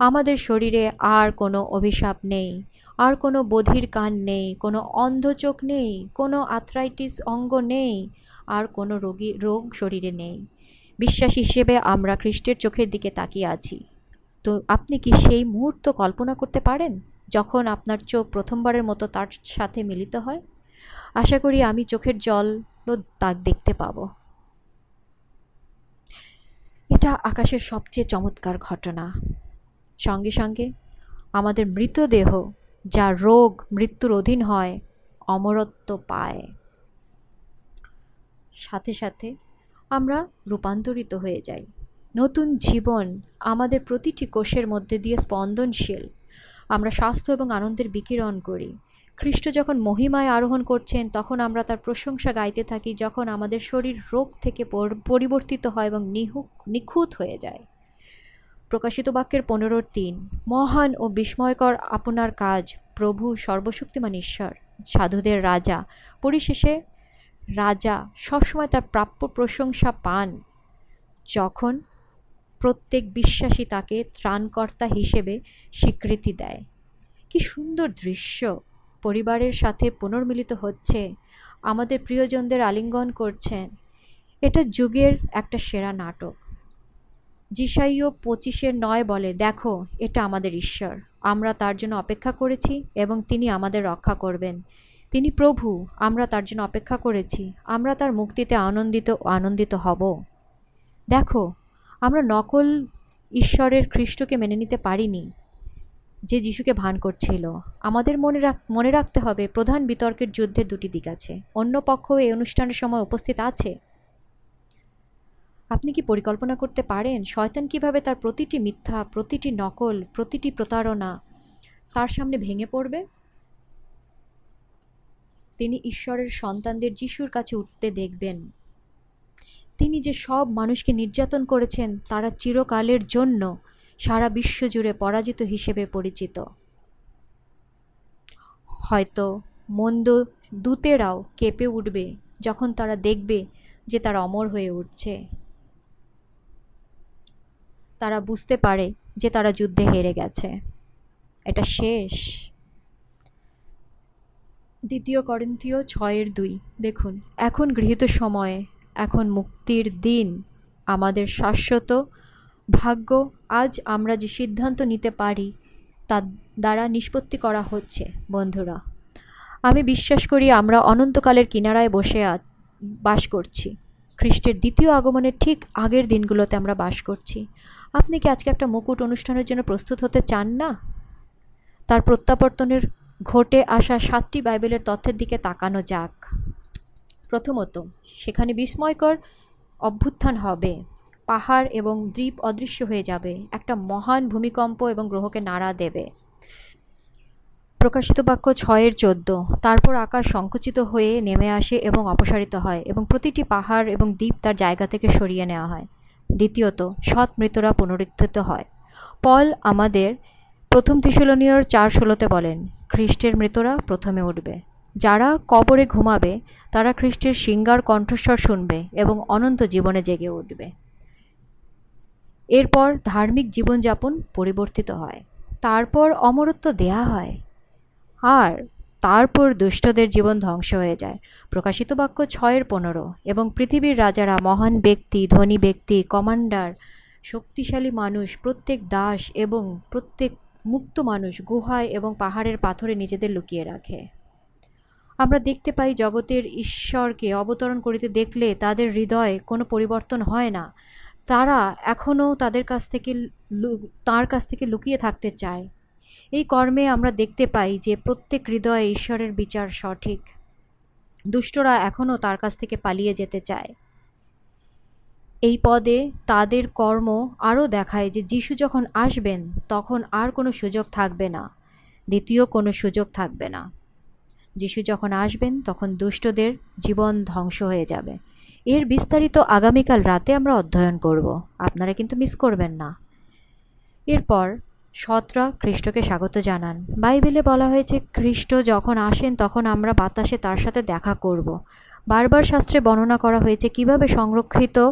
আমাদের শরীরে আর কোনো অভিশাপ নেই, আর কোনো বধির কান নেই, কোনো অন্ধ চোখ নেই, কোনো আথরাইটিস অঙ্গ নেই, আর কোনো রোগী, রোগ শরীরে নেই। বিশ্বাস হিসেবে আমরা খ্রিস্টের চোখের দিকে তাকিয়ে আছি। তো আপনি কি সেই মুহূর্ত কল্পনা করতে পারেন, যখন আপনার চোখ প্রথমবারের মতো তার সাথে মিলিত হয়? আশা করি আমি চোখের জল দাগ দেখতে পাবো। এটা আকাশের সবচেয়ে চমৎকার ঘটনা। সঙ্গে সঙ্গে, আমাদের মৃতদেহ, যা রোগ মৃত্যুর অধীন হয়, অমরত্ব পায়। সাথে সাথে আমরা রূপান্তরিত হয়ে যাই। নতুন জীবন আমাদের প্রতিটি কোষের মধ্যে দিয়ে স্পন্দনশীল। আমরা স্বাস্থ্য এবং আনন্দের বিকিরণ করি। খ্রিস্ট যখন মহিমায় আরোহণ করছেন, তখন আমরা তার প্রশংসা গাইতে থাকি যখন আমাদের শরীর রোগ থেকে পরিবর্তিত হয় এবং নিখুঁত হয়ে যায়। প্রকাশিত বাক্যের পনেরোর তিন, মহান ও বিস্ময়কর আপনার কাজ, প্রভু সর্বশক্তিমান ঈশ্বর, সাধুদের রাজা, পরিশেষে, রাজা সবসময় তার প্রাপ্য প্রশংসা পান। যখন প্রত্যেক বিশ্বাসী তাকে ত্রাণকর্তা হিসেবে স্বীকৃতি দেয়। কি সুন্দর দৃশ্য। পরিবারের সাথে পুনর্মিলিত হচ্ছে। আমাদের প্রিয়জনদের আলিঙ্গন করছেন। এটা যুগের একটা সেরা নাটক। জিসাইও পঁচিশের নয় বলে, দেখো, এটা আমাদের ঈশ্বর। আমরা তার জন্য অপেক্ষা করেছি এবং তিনি আমাদের রক্ষা করবেন। তিনি প্রভু, আমরা তার জন্য অপেক্ষা করেছি। আমরা তার মুক্তিতে আনন্দিত আনন্দিত হব। দেখো, আমরা নকল ঈশ্বরের খ্রিস্টকে মেনে নিতে পারিনি, যে যিশুকে ভান করছিল। আমাদের মনে রাখ, মনে রাখতে হবে, প্রধান বিতর্কের যুদ্ধের দুটি দিক আছে। অন্য পক্ষ এই অনুষ্ঠানের সময় উপস্থিত আছে। আপনি কি পরিকল্পনা করতে পারেন? শয়তান কীভাবে তার প্রতিটি মিথ্যা, প্রতিটি নকল, প্রতিটি প্রতারণা তার সামনে ভেঙে পড়বে? তিনি ঈশ্বরের সন্তানদের যিশুর কাছে উঠতে দেখবেন। তিনি যে সব মানুষকে নির্যাতন করেছেন, তারা চিরকালের জন্য সারা বিশ্ব জুড়ে পরাজিত হিসেবে পরিচিত। হয়তো মন্দ দূতেরাও কেঁপে উঠবে যখন তারা দেখবে যে তারা অমর হয়ে উঠছে। তারা বুঝতে পারে যে তারা যুদ্ধে হেরে গেছে। এটা শেষ। দ্বিতীয় করন্থীয় ছয়ের দুই। দেখুন, এখন গৃহীত সময়ে, এখন মুক্তির দিন। আমাদের শাশ্বত ভাগ্য আজ আমরা যে সিদ্ধান্ত নিতে পারি, তার দ্বারা নিষ্পত্তি করা হচ্ছে, বন্ধুরা। আমি বিশ্বাস করি আমরা অনন্তকালের কিনারায় বসে বাস করছি। খ্রিস্টের দ্বিতীয় আগমনের ঠিক আগের দিনগুলোতে আমরা বাস করছি। আপনি কি আজকে একটা মুকুট অনুষ্ঠানের জন্য প্রস্তুত হতে চান না? তার প্রত্যাবর্তনের ঘটে আসা সাতটি বাইবেলের তথ্যের দিকে তাকানো যাক। প্রথমত, সেখানে বিস্ময়কর অভ্যুত্থান হবে। পাহাড় এবং দ্বীপ অদৃশ্য হয়ে যাবে। একটা মহান ভূমিকম্প এবং গ্রহকে নাড়া দেবে। প্রকাশিত বাক্য ছয়ের চোদ্দ। তারপর আকাশ সংকুচিত হয়ে নেমে আসে এবং অপসারিত হয় এবং প্রতিটি পাহাড় এবং দ্বীপ তার জায়গা থেকে সরিয়ে নেওয়া হয়। দ্বিতীয়ত, সৎ মৃতরা পুনরুত্থিত হয়। পল আমাদের প্রথম তিশুলনীয়র চার ষোলোতে বলেন, খ্রিস্টের মৃতরা প্রথমে উঠবে। যারা কবরে ঘুমাবে, তারা খ্রিস্টের সিঙ্গার কণ্ঠস্বর শুনবে এবং অনন্ত জীবনে জেগে উঠবে। এরপর ধার্মিক জীবনযাপন পরিবর্তিত হয়। তারপর অমরত্ব দেয়া হয়। আর তারপর দুষ্টদের জীবন ধ্বংস হয়ে যায়। প্রকাশিত বাক্য ছয়ের পনেরো। এবং পৃথিবীর রাজারা মহান ব্যক্তি, ধনী ব্যক্তি, কমান্ডার, শক্তিশালী মানুষ, প্রত্যেক দাস এবং প্রত্যেক মুক্ত মানুষ গুহায় এবং পাহাড়ের পাথরে নিজেদের লুকিয়ে রাখে। আমরা দেখতে পাই জগতের ঈশ্বরকে অবতরণ করিতে দেখলে তাদের হৃদয়ে কোনো পরিবর্তন হয় না। তারা এখনও তাদের কাছ থেকে তার কাছ থেকে লুকিয়ে থাকতে চায়। এই কর্মে আমরা দেখতে পাই যে প্রত্যেক হৃদয়ে ঈশ্বরের বিচার সঠিক। দুষ্টরা এখনও তার কাছ থেকে পালিয়ে যেতে চায়। এই পদে তাদের কর্ম আরও দেখায় যে যিশু যখন আসবেন, তখন আর কোনো সুযোগ থাকবে না। দ্বিতীয় কোনো সুযোগ থাকবে না। যিশু যখন আসবেন, তখন দুষ্টদের জীবন ধ্বংস হয়ে যাবে। এর বিস্তারিত আগামীকাল রাতে আমরা অধ্যয়ন করব। আপনারা কিন্তু মিস করবেন না। এরপর সৎরা খ্রিস্টকে স্বাগত জানান। বাইবেলে বলা হয়েছে খ্রিস্ট যখন আসেন, তখন আমরা বাতাসে তার সাথে দেখা করব। বারবার শাস্ত্রে বর্ণনা করা হয়েছে, কীভাবে সংরক্ষিত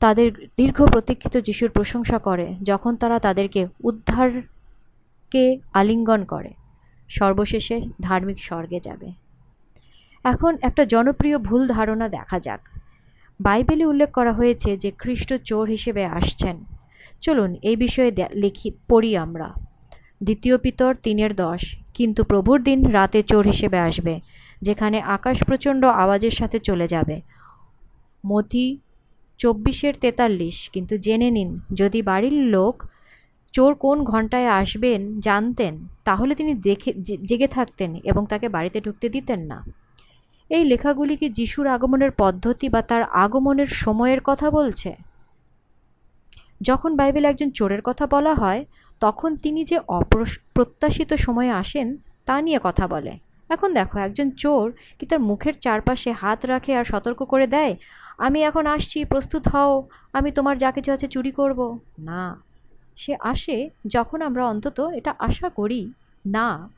তাদের দীর্ঘ প্রতীক্ষিত যিশুর প্রশংসা করে, যখন তারা তাদেরকে উদ্ধারকে আলিঙ্গন করে। সর্বশেষে ধার্মিক স্বর্গে যাবে। এখন একটা জনপ্রিয় ভুল ধারণা দেখা যাক। বাইবেলে উল্লেখ করা হয়েছে যে খ্রিস্ট চোর হিসেবে আসছেন। চলুন এই বিষয়ে লিখি, পড়ি আমরা। দ্বিতীয় পিতর, তিনের দশ। কিন্তু প্রভুর দিন রাতে চোর হিসেবে আসবে, যেখানে আকাশ প্রচণ্ড আওয়াজের সাথে চলে যাবে। মতি চব্বিশের তেতাল্লিশ। কিন্তু জেনে নিন, যদি বাড়ির লোক চোর কোন ঘন্টায় আসবেন জানতেন, তাহলে তিনি দেখে জেগে থাকতেন এবং তাকে বাড়িতে ঢুকতে দিতেন না। এই লেখাগুলি কি যিশুর আগমনের পদ্ধতি বা তার আগমনের সময়ের কথা বলছে? যখন বাইবেল একজন চোরের কথা বলা হয়, তখন তিনি যে অপ্রত্যাশিত সময়ে আসেন, তা নিয়ে কথা বলে। এখন দেখো, একজন চোর কি তার মুখের চারপাশে হাত রাখে আর সতর্ক করে দেয়? আমি এখন আসছি, প্রস্তুত হও, আমি তোমার যা কিছু আছে চুরি করব। না। সে আসে যখন আমরা অন্তত এটা আশা করি, না।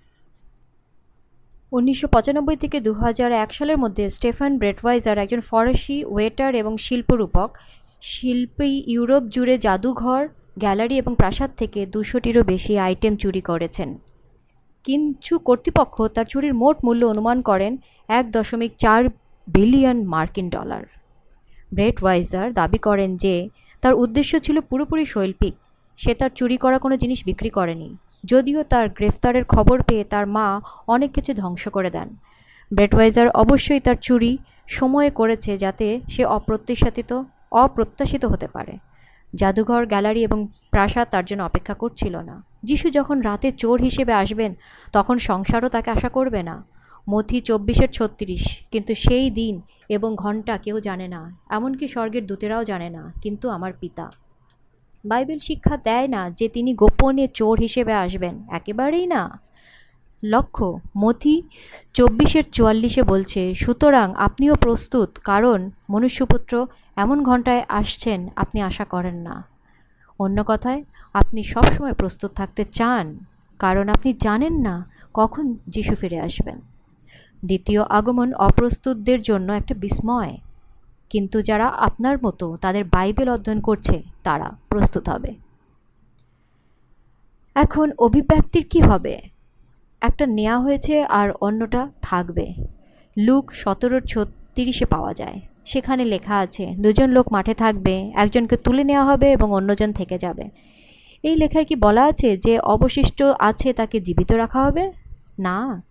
উনিশশো পঁচানব্বই থেকে দু এক সালের মধ্যে স্টেফান ব্রেটওয়াইজার একজন ফরাসি ওয়েটার এবং শিল্পরূপক শিল্পী ইউরোপ জুড়ে জাদুঘর, গ্যালারি এবং প্রাসাদ থেকে দুশোটিরও বেশি আইটেম চুরি করেছেন। কিন্তু কর্তৃপক্ষ তার চুরির মোট মূল্য অনুমান করেন এক দশমিক চার বিলিয়ন মার্কিন ডলার। ব্রেট ওয়াইজার দাবি করেন যে, তার উদ্দেশ্য ছিল পুরোপুরি শৈল্পিক। সে তার চুরি করা কোনো জিনিস বিক্রি করেনি। যদিও তার গ্রেফতারের খবর পেয়ে তার মা অনেক কিছু ধ্বংস করে দেন। ব্রেটওয়াইজার অবশ্যই তার চুরি সময়ে করেছে যাতে সে অপ্রত্যাশিত অপ্রত্যাশিত হতে পারে। জাদুঘর, গ্যালারি এবং প্রাসাদ তার জন্য অপেক্ষা করছিল না। যিশু যখন রাতে চোর হিসেবে আসবেন, তখন সংসারও তাকে আশা করবে না। মথি চব্বিশের ছত্রিশ, কিন্তু সেই দিন এবং ঘণ্টা কেউ জানে না, এমনকি স্বর্গের দূতেরাও জানে না, কিন্তু আমার পিতা। বাইবেল শিক্ষা দেয় না যে তিনি গোপনে চোর হিসেবে আসবেন, একেবারেই না। লক্ষ্য মথি চব্বিশের চুয়াল্লিশে বলছে, সুতরাং আপনিও প্রস্তুত, কারণ মনুষ্যপুত্র এমন ঘন্টায় আসছেন আপনি আশা করেন না। অন্য কথায়, আপনি সবসময় প্রস্তুত থাকতে চান, কারণ আপনি জানেন না কখন যিশু ফিরে আসবেন। দ্বিতীয় আগমন অপ্রস্তুতদের জন্য একটা বিস্ময়। কিন্তু যারা আপনার মতো তাদের বাইবেল অধ্যয়ন করছে, তারা প্রস্তুত হবে। এখন অভিব্যক্তির কি হবে? একটা নেওয়া হয়েছে আর অন্যটা থাকবে। লুক সতেরোর ছত্রিশে পাওয়া যায়। সেখানে লেখা আছে, দুজন লোক মাঠে থাকবে, একজনকে তুলে নেওয়া হবে এবং অন্যজন থেকে যাবে। এই লেখায় কি বলা আছে যে অবশিষ্ট আছে তাকে জীবিত রাখা হবে? না।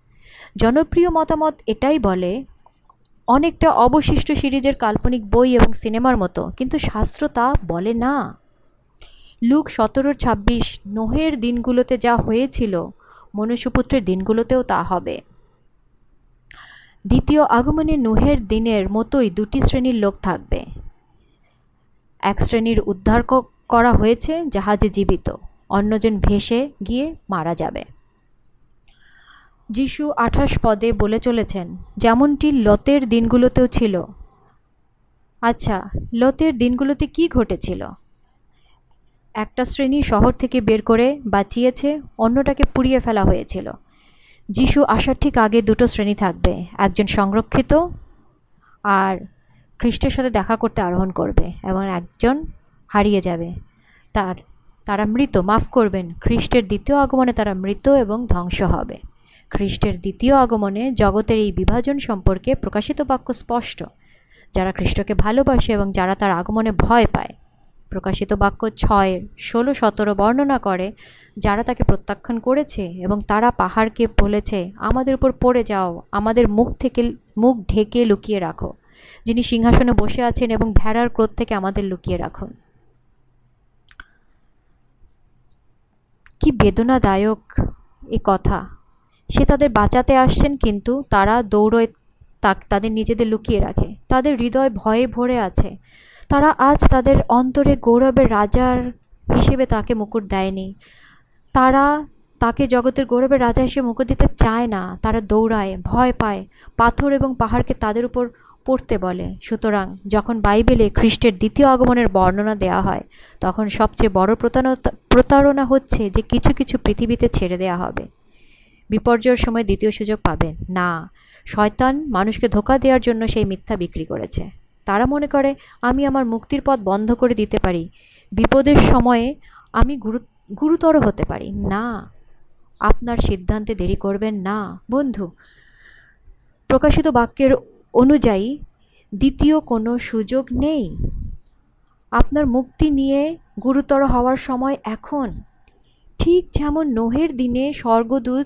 জনপ্রিয় মতামত এটাই বলে, অনেকটা অবশিষ্ট সিরিজের কাল্পনিক বই এবং সিনেমার মতো, কিন্তু শাস্ত্র তা বলে না। লুক সতেরোর ছাব্বিশ, নোহের দিনগুলোতে যা হয়েছিল, মনুষ্যপুত্রের দিনগুলোতেও তা হবে। দ্বিতীয় আগমনে নোহের দিনের মতোই দুটি শ্রেণির লোক থাকবে। এক শ্রেণির উদ্ধার করা হয়েছে জাহাজে জীবিত। অন্যজন ভেসে গিয়ে মারা যাবে। যিশু আঠাশ পদে বলে চলেছেন, যেমনটি লতের দিনগুলোতেও ছিল। আচ্ছা লতের দিনগুলোতে কি ঘটেছিল? একটা শ্রেণি শহর থেকে বের করে বাঁচিয়েছে, অন্যটাকে পুড়িয়ে ফেলা হয়েছিল। যিশু আসার ঠিক আগে দুটো শ্রেণি থাকবে, একজন সংরক্ষিত আর খ্রিস্টের সাথে দেখা করতে আরোহণ করবে এবং একজন হারিয়ে যাবে। তার, তারা মৃত, মাফ করবেন, খ্রিস্টের দ্বিতীয় আগমনে তারা মৃত এবং ধ্বংস হবে। খ্রিস্টের দ্বিতীয় আগমনে জগতের এই বিভাজন সম্পর্কে প্রকাশিত বাক্য স্পষ্ট। যারা খ্রিস্টকে ভালোবাসে এবং যারা তার আগমনে ভয় পায় প্রকাশিত বাক্য ছয়ের ষোলো, সতেরো বর্ণনা করে, যারা তাকে প্রত্যাখ্যান করেছে এবং তারা পাহাড়কে বলেছে, আমাদের উপর পড়ে যাও, আমাদের মুখ থেকে, মুখ ঢেকে লুকিয়ে রাখো। যিনি সিংহাসনে বসে আছেন এবং ভেড়ার ক্রোধ থেকে আমাদের লুকিয়ে রাখুন। কি বেদনাদায়ক এ কথা। সে তাদের বাঁচাতে আসছেন কিন্তু তারা দৌড়ে তা তাদের নিজেদের লুকিয়ে রাখে। তাদের হৃদয় ভয়ে ভরে আছে। তারা আজ তাদের অন্তরে গৌরবের রাজার হিসেবে তাকে মুকুট দেয়নি। তারা তাকে জগতের গৌরবের রাজা হিসেবে মুকুট দিতে চায় না। তারা দৌড়ায়, ভয় পায়, পাথর এবং পাহাড়কে তাদের উপর পড়তে বলে। সুতরাং যখন বাইবেলে খ্রিস্টের দ্বিতীয় আগমনের বর্ণনা দেওয়া হয়, তখন সবচেয়ে বড় প্রতারণা প্রতারণা হচ্ছে যে কিছু কিছু পৃথিবীতে ছেড়ে দেওয়া হবে। বিপর্যয়ের সময় দ্বিতীয় সুযোগ পাবেন না, শয়তান মানুষকে ধোকা দেওয়ার জন্য সেই মিথ্যা বিক্রি করেছে। তারা মনে করে, আমি আমার মুক্তির পথ বন্ধ করে দিতে পারি। বিপদের সময়ে আমি গুরু গুরুতর হতে পারি। না, আপনার সিদ্ধান্তে দেরি করবেন না। বন্ধু, প্রকাশিত বাক্যের অনুযায়ী দ্বিতীয় কোনো সুযোগ নেই। আপনার মুক্তি নিয়ে গুরুতর হওয়ার সময় এখন। ঠিক যেমন নোহের দিনে স্বর্গদূত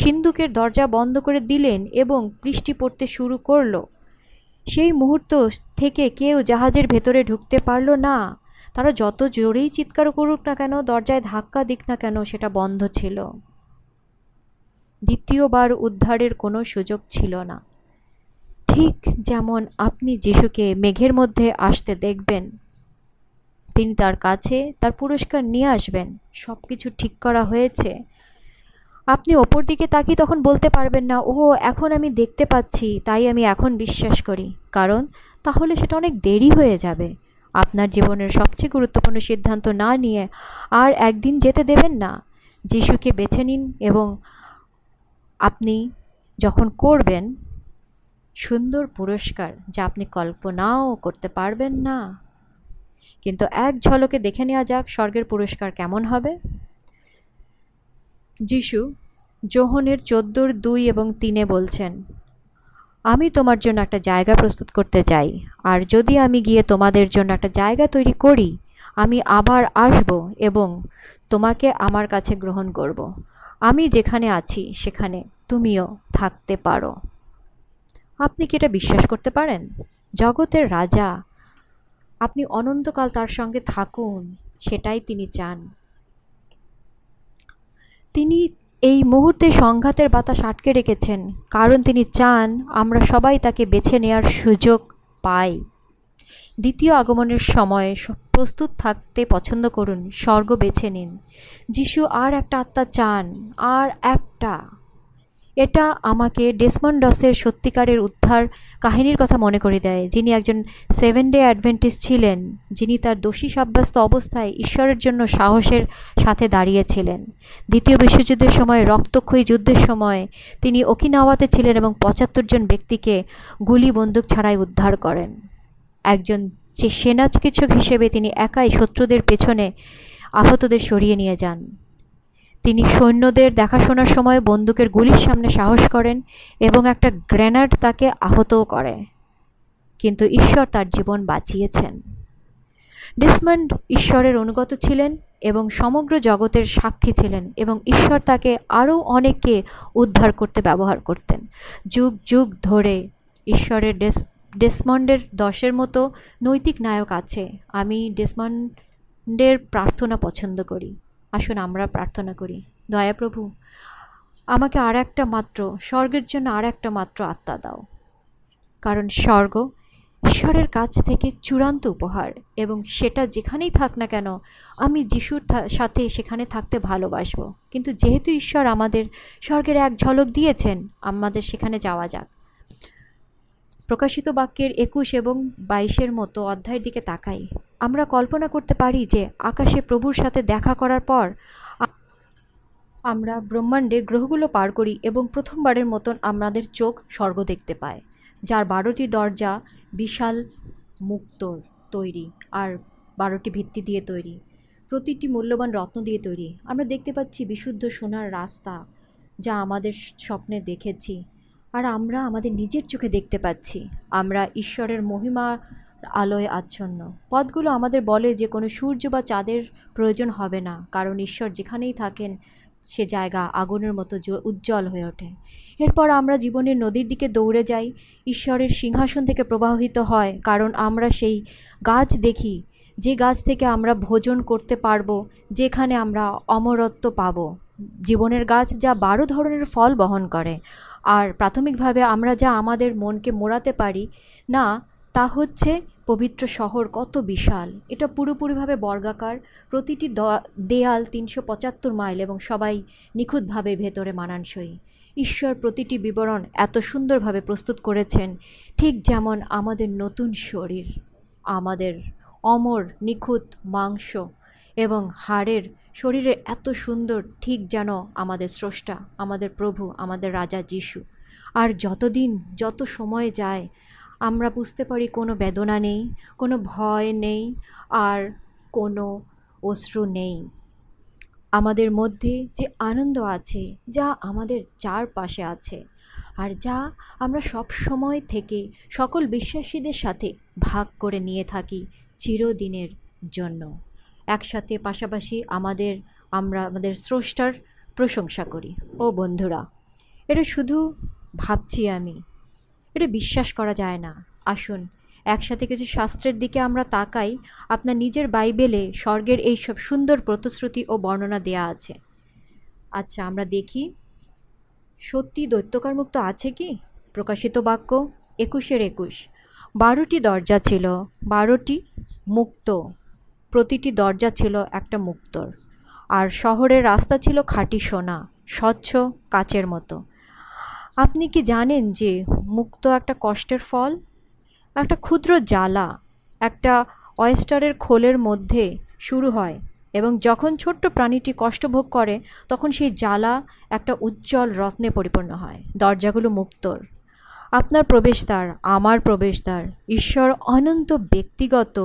সিন্ধুকের দরজা বন্ধ করে দিলেন এবং বৃষ্টি পড়তে শুরু করল। সেই মুহূর্ত থেকে কেউ জাহাজের ভেতরে ঢুকতে পারল না। তারা যত জোরেই চিৎকার করুক না কেন, দরজায় ধাক্কা দিক না কেন, সেটা বন্ধ ছিল। দ্বিতীয়বার উদ্ধারের কোনো সুযোগ ছিল না। ঠিক যেমন আপনি যিশুকে মেঘের মধ্যে আসতে দেখবেন, তিনি তার কাছে তার পুরস্কার নিয়ে আসবেন সব কিছু ঠিক করা হয়েছে। আপনি ওপর দিকে তাকিয়ে তখন বলতে পারবেন না ও এখন আমি দেখতে পাচ্ছি, তাই আমি এখন বিশ্বাস করি। কারণ তাহলে সেটা অনেক দেরি হয়ে যাবে। আপনার জীবনের সবচেয়ে গুরুত্বপূর্ণ সিদ্ধান্ত না নিয়ে আর একদিন যেতে দেবেন না। যিশুকে বেছে নিন এবং আপনি যখন করবেন, সুন্দর পুরস্কার যা আপনি কল্পনাও করতে পারবেন না। কিন্তু এক ঝলকে দেখে নেওয়া যাক স্বর্গের পুরস্কার কেমন হবে। যিশু যোহনের চোদ্দোর দুই এবং তিনে বলছেন, আমি তোমার জন্য একটা জায়গা প্রস্তুত করতে চাই। আর যদি আমি গিয়ে তোমাদের জন্য একটা জায়গা তৈরি করি, আমি আবার আসব এবং তোমাকে আমার কাছে গ্রহণ করব। আমি যেখানে আছি, সেখানে তুমিও থাকতে পারো। আপনি কি এটা বিশ্বাস করতে পারেন? জগতের রাজা, আপনি অনন্তকাল তার সঙ্গে থাকুন, সেটাই তিনি চান। তিনি এই মুহূর্তে সংঘাতের বাতাস আটকে রেখেছেন, কারণ তিনি চান আমরা সবাই তাকে বেছে নেওয়ার সুযোগ পাই। দ্বিতীয় আগমনের সময় প্রস্তুত থাকতে পছন্দ করুন, স্বর্গ বেছে নিন। যিশু আর একটা আত্মা চান, আর একটা এটা আমাকে ডেসমন্ডসের সত্যিকারের উদ্ধার কাহিনীর কথা মনে করে দেয়। যিনি একজন সেভেন ডে অ্যাডভেন্টিস ছিলেন, যিনি তার দোষী সাব্যস্ত অবস্থায় ঈশ্বরের জন্য সাহসের সাথে দাঁড়িয়েছিলেন। দ্বিতীয় বিশ্বযুদ্ধের সময়, রক্তক্ষয়ী যুদ্ধের সময়, তিনি ওকিনাওয়াতে ছিলেন এবং পঁচাত্তর জন ব্যক্তিকে গুলি বন্দুক ছাড়াই উদ্ধার করেন। একজন সেনা চিকিৎসক হিসেবে তিনি একাই শত্রুদের পেছনে আহতদের সরিয়ে নিয়ে যান। তিনি সৈন্যদের দেখাশোনার সময় বন্দুকের গুলির সামনে সাহস করেন এবং একটা গ্রেনাড তাকে আহতও করে। কিন্তু ঈশ্বর তার জীবন বাঁচিয়েছেন। ডিসমন্ড ঈশ্বরের অনুগত ছিলেন এবং সমগ্র জগতের সাক্ষী ছিলেন এবং ঈশ্বর তাকে আরও অনেককে উদ্ধার করতে ব্যবহার করতেন। যুগ যুগ ধরে ঈশ্বরের ডেস, ডেসমন্ডের দশের মতো নৈতিক নায়ক আছে। আমি ডেসমন্ডের প্রার্থনা পছন্দ করি। আসুন আমরা প্রার্থনা করি। দয়াপ্রভু আমাকে আর একটা মাত্র, স্বর্গের জন্য আর একটা মাত্র আত্মা দাও। কারণ স্বর্গ ঈশ্বরের কাছ থেকে চূড়ান্ত উপহার এবং সেটা যেখানেই থাক না কেন, আমি যিশুর সাথে সেখানে থাকতে ভালোবাসবো। কিন্তু যেহেতু ঈশ্বর আমাদের স্বর্গের এক ঝলক দিয়েছেন, আমাদের সেখানে যাওয়া যাক। প্রকাশিত বাক্যের একুশ এবং বাইশের মতো অধ্যায়ের দিকে তাকাই। আমরা কল্পনা করতে পারি যে, আকাশে প্রভুর সাথে দেখা করার পর আমরা ব্রহ্মাণ্ডে গ্রহগুলো পার করি এবং প্রথমবারের মতন আমাদের চোখ স্বর্গ দেখতে পায়, যার বারোটি দরজা বিশাল মুক্ত তৈরি আর বারোটি ভিত্তি দিয়ে তৈরি, প্রতিটি মূল্যবান রত্ন দিয়ে তৈরি। আমরা দেখতে পাচ্ছি বিশুদ্ধ সোনার রাস্তা যা আমাদের স্বপ্নে দেখেছি। আর আমরা আমাদের নিজের চোখে দেখতে পাচ্ছি। আমরা ঈশ্বরের মহিমা আলোয় আচ্ছন্ন। পথগুলো আমাদের বলে যে কোনো সূর্য বা চাঁদের প্রয়োজন হবে না, কারণ ঈশ্বর যেখানেই থাকেন, সে জায়গা আগুনের মতো উজ্জ্বল হয়ে ওঠে। এরপর আমরা জীবনের নদীর দিকে দৌড়ে যাই। ঈশ্বরের সিংহাসন থেকে প্রবাহিত হয়, কারণ আমরা সেই গাছ দেখি। যে গাছ থেকে আমরা ভোজন করতে পারব, যেখানে আমরা অমরত্ব পাবো। জীবনের গাছ যা বারো ধরনের ফল বহন করে। আর প্রাথমিকভাবে আমরা যা আমাদের মনকে মোড়াতে পারি, না, তা হচ্ছে পবিত্র শহর কত বিশাল। এটা পুরোপুরিভাবে বর্গাকার, প্রতিটি দেয়াল তিনশো পঁচাত্তর মাইল এবং সবাই নিখুঁতভাবে ভেতরে মানানসই। ঈশ্বর প্রতিটি বিবরণ এত সুন্দরভাবে প্রস্তুত করেছেন, ঠিক যেমন আমাদের নতুন শরীর, আমাদের অমর, নিখুঁত মাংস এবং হাড়ের শরীরে এত সুন্দর, ঠিক যেন আমাদের স্রষ্টা, আমাদের প্রভু, আমাদের রাজা যিশু। আর যতদিন, যত সময় যায়, আমরা বুঝতে পারি কোনো বেদনা নেই, কোনো ভয় নেই, আর কোনো অশ্রু নেই। আমাদের মধ্যে যে আনন্দ আছে, যা আমাদের চারপাশে আছে, আর যা আমরা সব সময় থেকে সকল বিশ্বাসীদের সাথে ভাগ করে নিয়ে থাকি চিরদিনের জন্য। একসাথে পাশাপাশি আমাদের, আমরা আমাদের স্রষ্টার প্রশংসা করি। ও বন্ধুরা, এটা শুধু ভাবছি আমি। এটা বিশ্বাস করা যায় না। আসুন, একসাথে কিছু শাস্ত্রের দিকে আমরা তাকাই। আপনার নিজের বাইবেলে স্বর্গের এই সব সুন্দর প্রতিশ্রুতি ও বর্ণনা দেয়া আছে। আচ্ছা আমরা দেখি। সত্যি দৈত্যকার মুক্ত আছে কি? প্রকাশিত বাক্য, একুশের একুশ। বারোটি দরজা ছিল, বারোটি মুক্ত। প্রতিটি দরজা ছিল একটা মুক্তর, আর শহরের রাস্তা ছিল খাঁটি সোনা, স্বচ্ছ কাচের মতো। আপনি কি জানেন যে মুক্ত একটা কষ্টের ফল? একটা ক্ষুদ্র জ্বালা, একটা অয়েস্টারের খোলের মধ্যে শুরু হয়, এবং যখন ছোট্ট প্রাণীটি কষ্ট ভোগ করে, তখন সেই জ্বালা একটা উজ্জ্বল রত্নে পরিপূর্ণ হয়। দরজাগুলো মুক্তর। আপনার প্রবেশদ্বার, আমার প্রবেশদ্বার, ঈশ্বর অনন্ত ব্যক্তিগত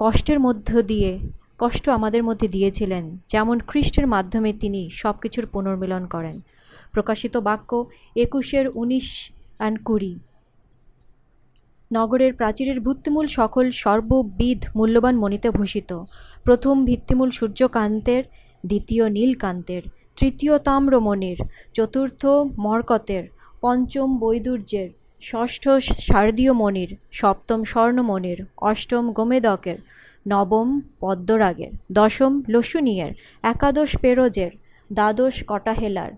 কষ্টের মধ্য দিয়ে, কষ্ট আমাদের মধ্যে দিয়েছিলেন, যেমন খ্রিস্টের মাধ্যমে তিনি সব কিছুর পুনর্মিলন করেন। প্রকাশিত বাক্য একুশের উনিশ অ্যান্ড কুড়ি। নগরের প্রাচীরের ভিত্তিমূল সকল সর্ববিধ মূল্যবান মণিতে ভূষিত। প্রথম ভিত্তিমূল সূর্যকান্তের, দ্বিতীয় নীলকান্তের, তৃতীয় তাম্রমণির, চতুর্থ মরকতের, পঞ্চম বৈদুর্যের ষষ্ঠ শারদীয় মণির, সপ্তম স্বর্ণমণির, অষ্টম গোমেদকের, নবম পদ্মরাগের, দশম লসুনিয়ের, একাদশ পেরোজের, দ্বাদশ কটাহেলার।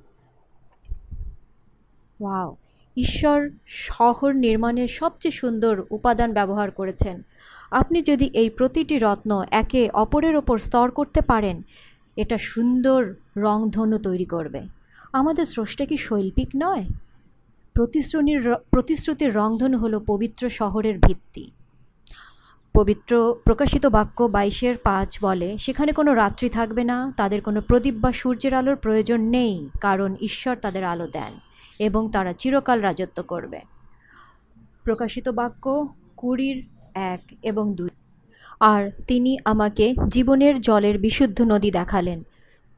ওয়াও, ঈশ্বর শহর নির্মাণের সবচেয়ে সুন্দর উপাদান ব্যবহার করেছেন। আপনি যদি এই প্রতিটি রত্ন একে অপরের ওপর স্তর করতে পারেন, এটা সুন্দর রংধনু তৈরি করবে। আমাদের স্রষ্টা কি শৈল্পিক নয়? প্রতিশ্রুতির প্রতিশ্রুতির রংধনু হলো পবিত্র শহরের ভিত্তি। পবিত্র প্রকাশিত বাক্য বাইশের পাঁচ বলে, সেখানে কোনো রাত্রি থাকবে না, তাদের কোনো প্রদীপ বা সূর্যের আলোর প্রয়োজন নেই, কারণ ঈশ্বর তাদের আলো দেন এবং তারা চিরকাল রাজত্ব করবে। প্রকাশিত বাক্য কুড়ির এক এবং দুই। আর তিনি আমাকে জীবনের জলের বিশুদ্ধ নদী দেখালেন,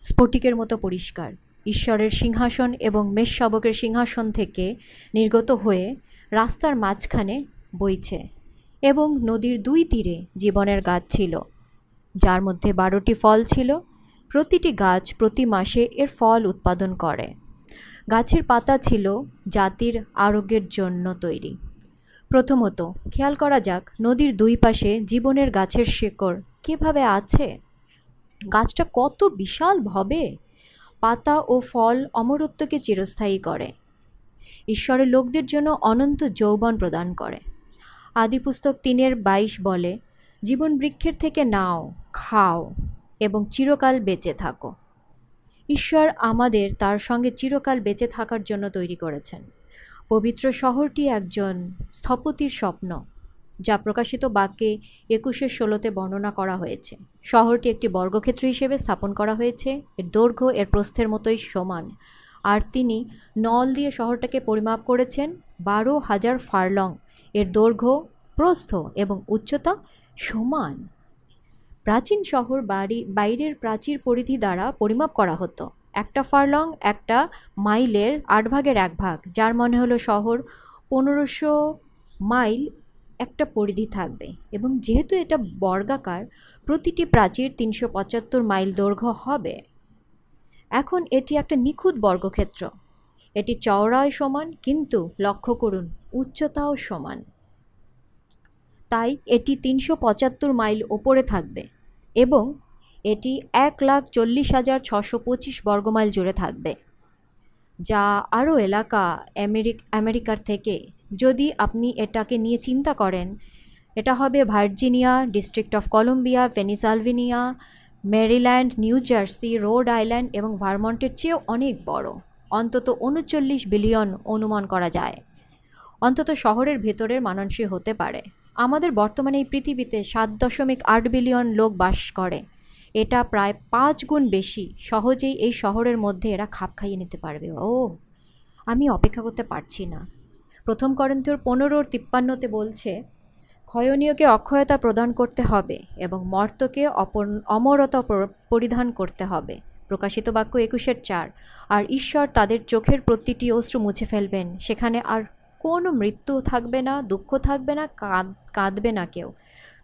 স্ফটিকের মতো পরিষ্কার। ঈশ্বরের সিংহাসন এবং মেষ মেষশাবকের সিংহাসন থেকে নির্গত হয়ে রাস্তার মাঝখানে বইছে এবং নদীর দুই তীরে জীবনের গাছ ছিল। যার মধ্যে বারোটি ফল ছিল। প্রতিটি গাছ প্রতি মাসে এর ফল উৎপাদন করে। গাছের পাতা ছিল জাতির আরোগ্যের জন্য তৈরি। প্রথমত, খেয়াল করা যাক নদীর দুই পাশে জীবনের গাছের শেকড় কীভাবে আছে? গাছটা কত বিশাল হবে পাতা ও ফল অমরত্বকে চিরস্থায়ী করে। ঈশ্বরের লোকদের জন্য অনন্ত যৌবন প্রদান করে। আদিপুস্তক তিনের বাইশ বলে, জীবন বৃক্ষের থেকে নাও, খাও এবং চিরকাল বেঁচে থাকো। ঈশ্বর আমাদের তার সঙ্গে চিরকাল বেঁচে থাকার জন্য তৈরি করেছেন। পবিত্র শহরটি একজন স্থপতির স্বপ্ন। যা প্রকাশিত বাক্যে একুশের ষোলোতে বর্ণনা করা হয়েছে। শহরটি একটি বর্গক্ষেত্র হিসেবে স্থাপন করা হয়েছে। এর দৈর্ঘ্য এর প্রস্থের মতোই সমান। আর তিনি নল দিয়ে শহরটাকে পরিমাপ করেছেন বারো হাজার ফারলং। এর দৈর্ঘ্য, প্রস্থ এবং উচ্চতা সমান। প্রাচীন শহর বাড়ি, বাইরের প্রাচীর পরিধি দ্বারা পরিমাপ করা হতো। একটা ফারলং একটা মাইলের আট ভাগের এক ভাগ, যার মনে হলো শহর পনেরোশো মাইল একটা পরিধি থাকবে। এবং যেহেতু এটা বর্গাকার, প্রতিটি প্রাচীর তিনশো পঁচাত্তর মাইল দৈর্ঘ্য হবে। এখন এটি একটা নিখুঁত বর্গক্ষেত্র। এটি চওড়ায় সমান, কিন্তু লক্ষ্য করুন, উচ্চতাও সমান। তাই এটি তিনশো পঁচাত্তর মাইল ওপরে থাকবে এবং এটি এক লাখ চল্লিশ হাজার ছশো পঁচিশ বর্গমাইল জুড়ে থাকবে, যা আরও এলাকা আমেরিক আমেরিকার থেকে যদি আপনি এটাকে নিয়ে চিন্তা করেন, এটা হবে Virginia, District of Columbia Pennsylvania Maryland New Jersey, Rhode Island এবং ভারমন্টের চেয়েও অনেক বড়। অন্তত উনচল্লিশ বিলিয়ন অনুমান করা যায়। অন্তত শহরের ভেতরের মানানসই হতে পারে। আমাদের বর্তমানে এই পৃথিবীতে সাত দশমিক আট বিলিয়ন লোক বাস করে। এটা প্রায় পাঁচ গুণ বেশি। সহজেই এই শহরের মধ্যে এরা খাপ খাইয়ে নিতে পারবে। ও, আমি অপেক্ষা করতে পারছি না। প্রথম করন্তীয় পনেরো তিপ্পান্নতে বলছে, ক্ষয়নীয়কে অক্ষয়তা প্রদান করতে হবে এবং মর্তকে অপর, অমরতা পরিধান করতে হবে। প্রকাশিত বাক্য একুশের চার। আর ঈশ্বর তাদের চোখের প্রতিটি অশ্রু মুছে ফেলবেন। সেখানে আর কোনো মৃত্যু থাকবে না, দুঃখ থাকবে না, কাঁদ- কাঁদবে না কেউ।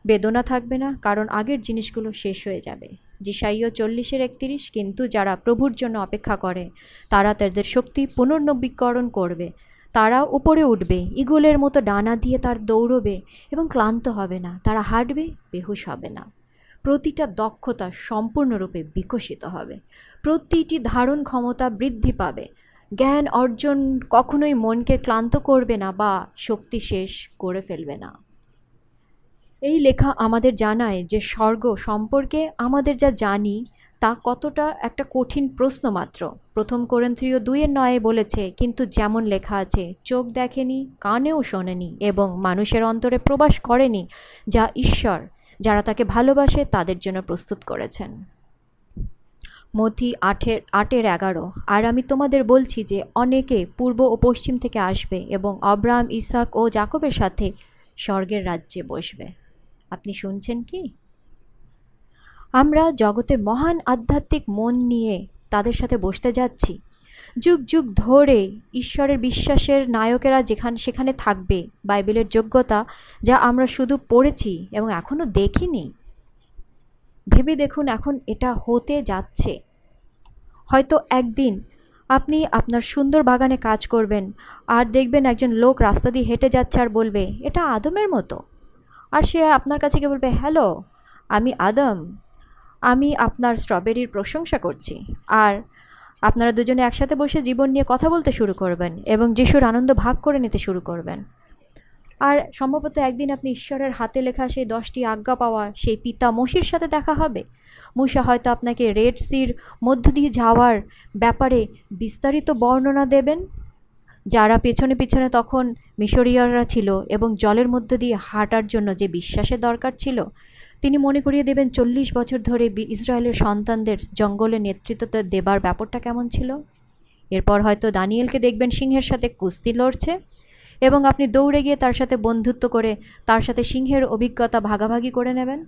বেদনা থাকবে না, কারণ আগের জিনিসগুলো শেষ হয়ে যাবে। জিসাইও চল্লিশের একত্রিশ, কিন্তু যারা প্রভুর জন্য অপেক্ষা করে, তারা তাদের শক্তি পুনর্নবীকরণ করবে। তারা উপরে উঠবে ইগলের মতো ডানা দিয়ে তার দৌড়বে এবং ক্লান্ত হবে না, তারা হাঁটবে, বেহুশ হবে না। প্রতিটা দক্ষতা সম্পূর্ণরূপে বিকশিত হবে। প্রতিটি ধারণ ক্ষমতা বৃদ্ধি পাবে। জ্ঞান অর্জন কখনোই মনকে ক্লান্ত করবে না বা শক্তি শেষ করে ফেলবে না। এই লেখা আমাদের জানায় যে স্বর্গ সম্পর্কে আমাদের যা জানি তা কতটা একটা কঠিন প্রশ্ন মাত্র। প্রথম কোরেন্থীয় দুইয়ের নয়ে বলেছে, কিন্তু যেমন লেখা আছে, চোখ দেখেনি, কানেও শোনেনি এবং মানুষের অন্তরে প্রবাস করেনি যা ঈশ্বর, যারা তাকে ভালোবাসে তাদের জন্য প্রস্তুত করেছেন। মথি আটের আটের এগারো, আর আমি তোমাদের বলছি যে অনেকে পূর্ব ও পশ্চিম থেকে আসবে এবং অব্রাহাম ইসাক ও জাকবের সাথে স্বর্গের রাজ্যে বসবে। আপনি শুনছেন কি? আমরা জগতের মহান আধ্যাত্মিক মন নিয়ে তাদের সাথে বসতে যাচ্ছি। যুগ যুগ ধরে ঈশ্বরের বিশ্বাসের নায়কেরা যেখানে সেখানে থাকবে, বাইবেলের যোগ্যতা যা আমরা শুধু পড়েছি এবং এখনও দেখিনি। ভেবে দেখুন এখন এটা হতে যাচ্ছে। হয়তো একদিন আপনি আপনার সুন্দর বাগানে কাজ করবেন, আর দেখবেন একজন লোক রাস্তা দিয়ে হেঁটে যাচ্ছে আর বলবে, এটা আদমের মতো? আর সে আপনার কাছে গিয়ে বলবে, হ্যালো, আমি আদম। আমি আপনার স্ট্রবেরির প্রশংসা করছি। আর আপনারা দুজনে একসাথে বসে জীবন নিয়ে কথা বলতে শুরু করবেন এবং যিশুর আনন্দ ভাগ করে নিতে শুরু করবেন। আর সম্ভবত একদিন আপনি ঈশ্বরের হাতে লেখা সেই দশটি আজ্ঞা পাওয়া সেই পিতা মসির সাথে দেখা হবে। মুসা হয়তো আপনাকে রেড সির মধ্য দিয়ে যাওয়ার ব্যাপারে বিস্তারিত বর্ণনা দেবেন, যারা পেছনে পেছনে তখন মিশরীয়রা ছিল এবং জলের মধ্যে দিয়ে হাঁটার জন্য যে বিশ্বাসের দরকার ছিল তিনি মনে করিয়ে দেবেন, চল্লিশ বছর ধরে ইসরায়েলের সন্তানদের জঙ্গলে নেতৃত্ব দেবার ব্যাপারটা কেমন ছিল? এরপর হয়তো দানিয়েলকে দেখবেন সিংহের সাথে কুস্তি লড়ছে এবং আপনি দৌড়ে গিয়ে তার সাথে বন্ধুত্ব করে তার সাথে সিংহের অভিজ্ঞতা ভাগাভাগি করে নেবেন।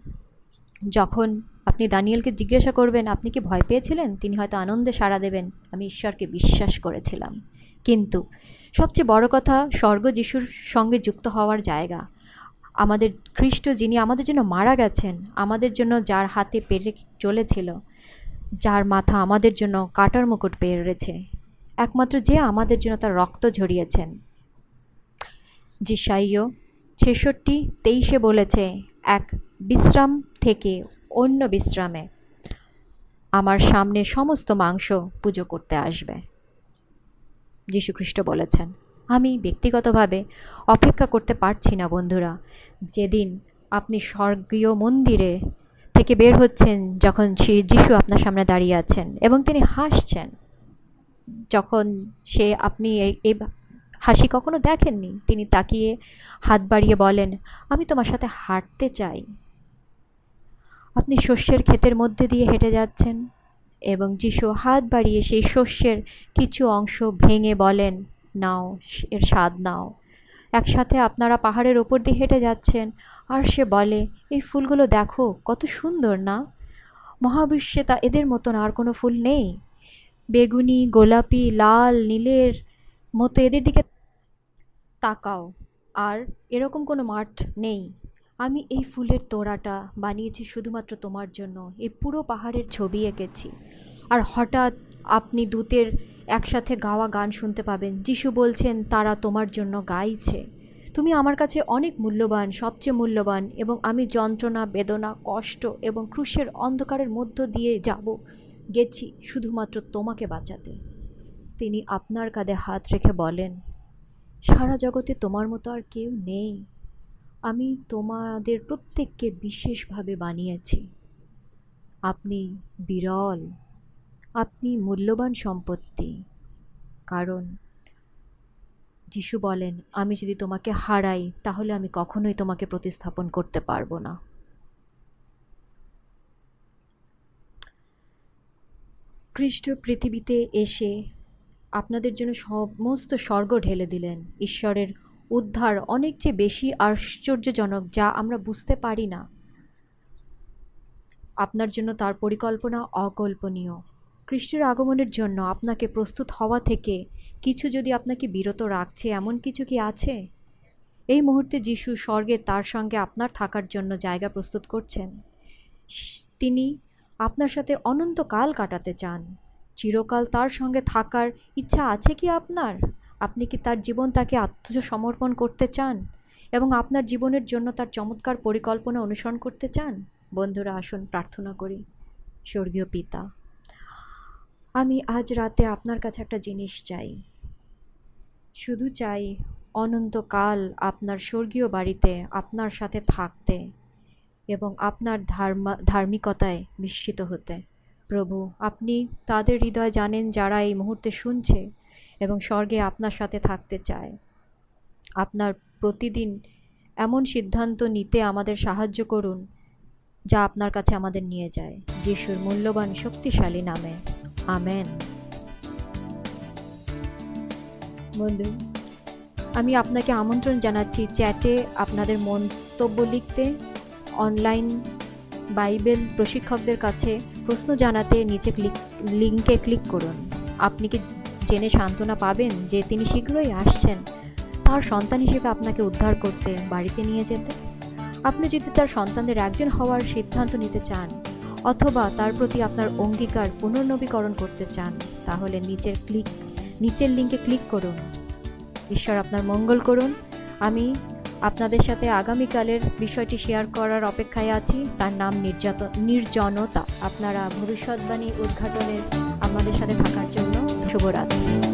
যখন আপনি দানিয়েলকে জিজ্ঞাসা করবেন, আপনি কি ভয় পেয়েছিলেন? তিনি হয়তো আনন্দে সাড়া দেবেন। আমি ঈশ্বরকে বিশ্বাস করেছিলাম। কিন্তু সবচেয়ে বড় কথা, স্বর্গ যিশুর সঙ্গে যুক্ত হওয়ার জায়গা। আমাদের খ্রিস্ট যিনি আমাদের জন্য মারা গেছেন, আমাদের জন্য যার হাতে পেরে চলেছিল, যার মাথা আমাদের জন্য কাটার মুকুট পেরেছে একমাত্র যে আমাদের জন্য তার রক্ত ঝরিয়েছেন। জিসাইও ছেষট্টি তেইশে বলেছে, এক বিশ্রাম থেকে অন্য বিশ্রামে আমার সামনে সমস্ত মাংস পুজো করতে আসবে। যীশুখ্রিস্ট বলেছেন। আমি ব্যক্তিগতভাবে অপেক্ষা করতে পারছি না, বন্ধুরা। যেদিন আপনি স্বর্গীয় মন্দিরে থেকে বের হচ্ছেন, যখন শ্রী যিশু আপনার সামনে দাঁড়িয়ে আছেন এবং তিনি হাসছেন, যখন সে আপনি এই হাসি কখনো দেখেননি, তিনি তাকিয়ে হাত বাড়িয়ে বলেন, আমি তোমার সাথে হাঁটতে চাই। আপনি শস্যের ক্ষেতের মধ্যে দিয়ে হেঁটে যাচ্ছেন এবং যিশু হাত বাড়িয়ে সেই শস্যের কিছু অংশ ভেঙে বলেন নাও এর স্বাদ নাও। একসাথে আপনারা পাহাড়ের ওপর দিয়ে হেঁটে যাচ্ছেন, আর সে বলে, এই ফুলগুলো দেখো, কত সুন্দর না? মহাবিশ্বে তা এদের মতন আর কোনো ফুল নেই। বেগুনি, গোলাপি, লাল, নীলের মতো এদের দিকে তাকাও, আর এরকম কোনো মাঠ নেই। আমি এই ফুলের তোড়াটা বানিয়েছি শুধুমাত্র তোমার জন্য এই পুরো পাহাড়ের ছবি এঁকেছি। আর হঠাৎ আপনি দূতের একসাথে গাওয়া গান শুনতে পাবেন। যিশু বলছেন, তারা তোমার জন্য গাইছে। তুমি আমার কাছে অনেক মূল্যবান, সবচেয়ে মূল্যবান এবং আমি যন্ত্রণা, বেদনা, কষ্ট এবং ক্রুশের অন্ধকারের মধ্য দিয়ে যাব। গেছি শুধুমাত্র তোমাকে বাঁচাতে। তিনি আপনার কাঁধে হাত রেখে বলেন, সারা জগতে তোমার মতো আর কেউ নেই। আমি তোমাদের প্রত্যেককে বিশেষভাবে বানিয়েছি। আপনি বিরল। আপনি মূল্যবান সম্পত্তি। কারণ, যিশু বলেন, আমি যদি তোমাকে হারাই, তাহলে আমি কখনোই তোমাকে প্রতিস্থাপন করতে পারব না। খ্রিস্ট পৃথিবীতে এসে আপনাদের জন্য সমস্ত স্বর্গ ঢেলে দিলেন। ঈশ্বরের উদ্ধার অনেক চেয়ে বেশি আশ্চর্যজনক যা আমরা বুঝতে পারি না। আপনার জন্য তার পরিকল্পনা অকল্পনীয়। খ্রিস্টের আগমনের জন্য আপনাকে প্রস্তুত হওয়া থেকে কিছু যদি আপনাকে বিরত রাখছে, এমন কিছু কি আছে? এই মুহূর্তে যিশু স্বর্গে তার সঙ্গে আপনার থাকার জন্য জায়গা প্রস্তুত করছেন। তিনি আপনার সাথে অনন্তকাল কাটাতে চান। চিরকাল তার সঙ্গে থাকার ইচ্ছা আছে কি আপনার? আপনি কি তার জীবন তাকে আত্মসমর্পণ করতে চান এবং আপনার জীবনের জন্য তার চমৎকার পরিকল্পনা অনুসরণ করতে চান? বন্ধুরা, আসুন প্রার্থনা করি। স্বর্গীয় পিতা আমি আজ রাতে আপনার কাছে একটা জিনিস চাই। শুধু চাই অনন্তকাল আপনার স্বর্গীয় বাড়িতে আপনার সাথে থাকতে এবং আপনার ধার্মা, ধার্মিকতায় বিস্মিত হতে। প্রভু, আপনি তাদের হৃদয় জানেন যারা এই মুহূর্তে শুনছে এবং স্বর্গে আপনার সাথে থাকতে চায়। আপনার প্রতিদিন এমন সিদ্ধান্ত নিতে আমাদের সাহায্য করুন, যা আপনার কাছে আমাদের নিয়ে যায়। যিশুর মূল্যবান শক্তিশালী নামে। আমেন। বন্ধু, আমি আপনাকে আমন্ত্রণ জানাচ্ছি চ্যাটে আপনাদের মন্তব্য লিখতে, অনলাইন বাইবেল প্রশিক্ষকদের কাছে প্রশ্ন জানাতে নিচে ক্লিক লিঙ্কে ক্লিক করুন। আপনি কি জেনে সান্ত্বনা পাবেন যে তিনি শীঘ্রই আসছেন? তার সন্তান হিসেবে আপনাকে উদ্ধার করতে বাড়িতে নিয়ে যেতে। আপনি যদি তার সন্তানদের একজন হওয়ার সিদ্ধান্ত নিতে চান অথবা তার প্রতি আপনার অঙ্গীকার পুনর্নবীকরণ করতে চান, তাহলে নিচের ক্লিক, নিচের লিঙ্কে ক্লিক করুন। ঈশ্বর আপনার মঙ্গল করুন। আমি আপনাদের সাথে আগামীকালের বিষয়টি শেয়ার করার অপেক্ষায় আছি। তার নাম নির্যাতন নির্জনতা। আপনারা ভবিষ্যৎবাণী উদ্ঘাটনের আমাদের সাথে থাকার জন্য শুভরাত্রি।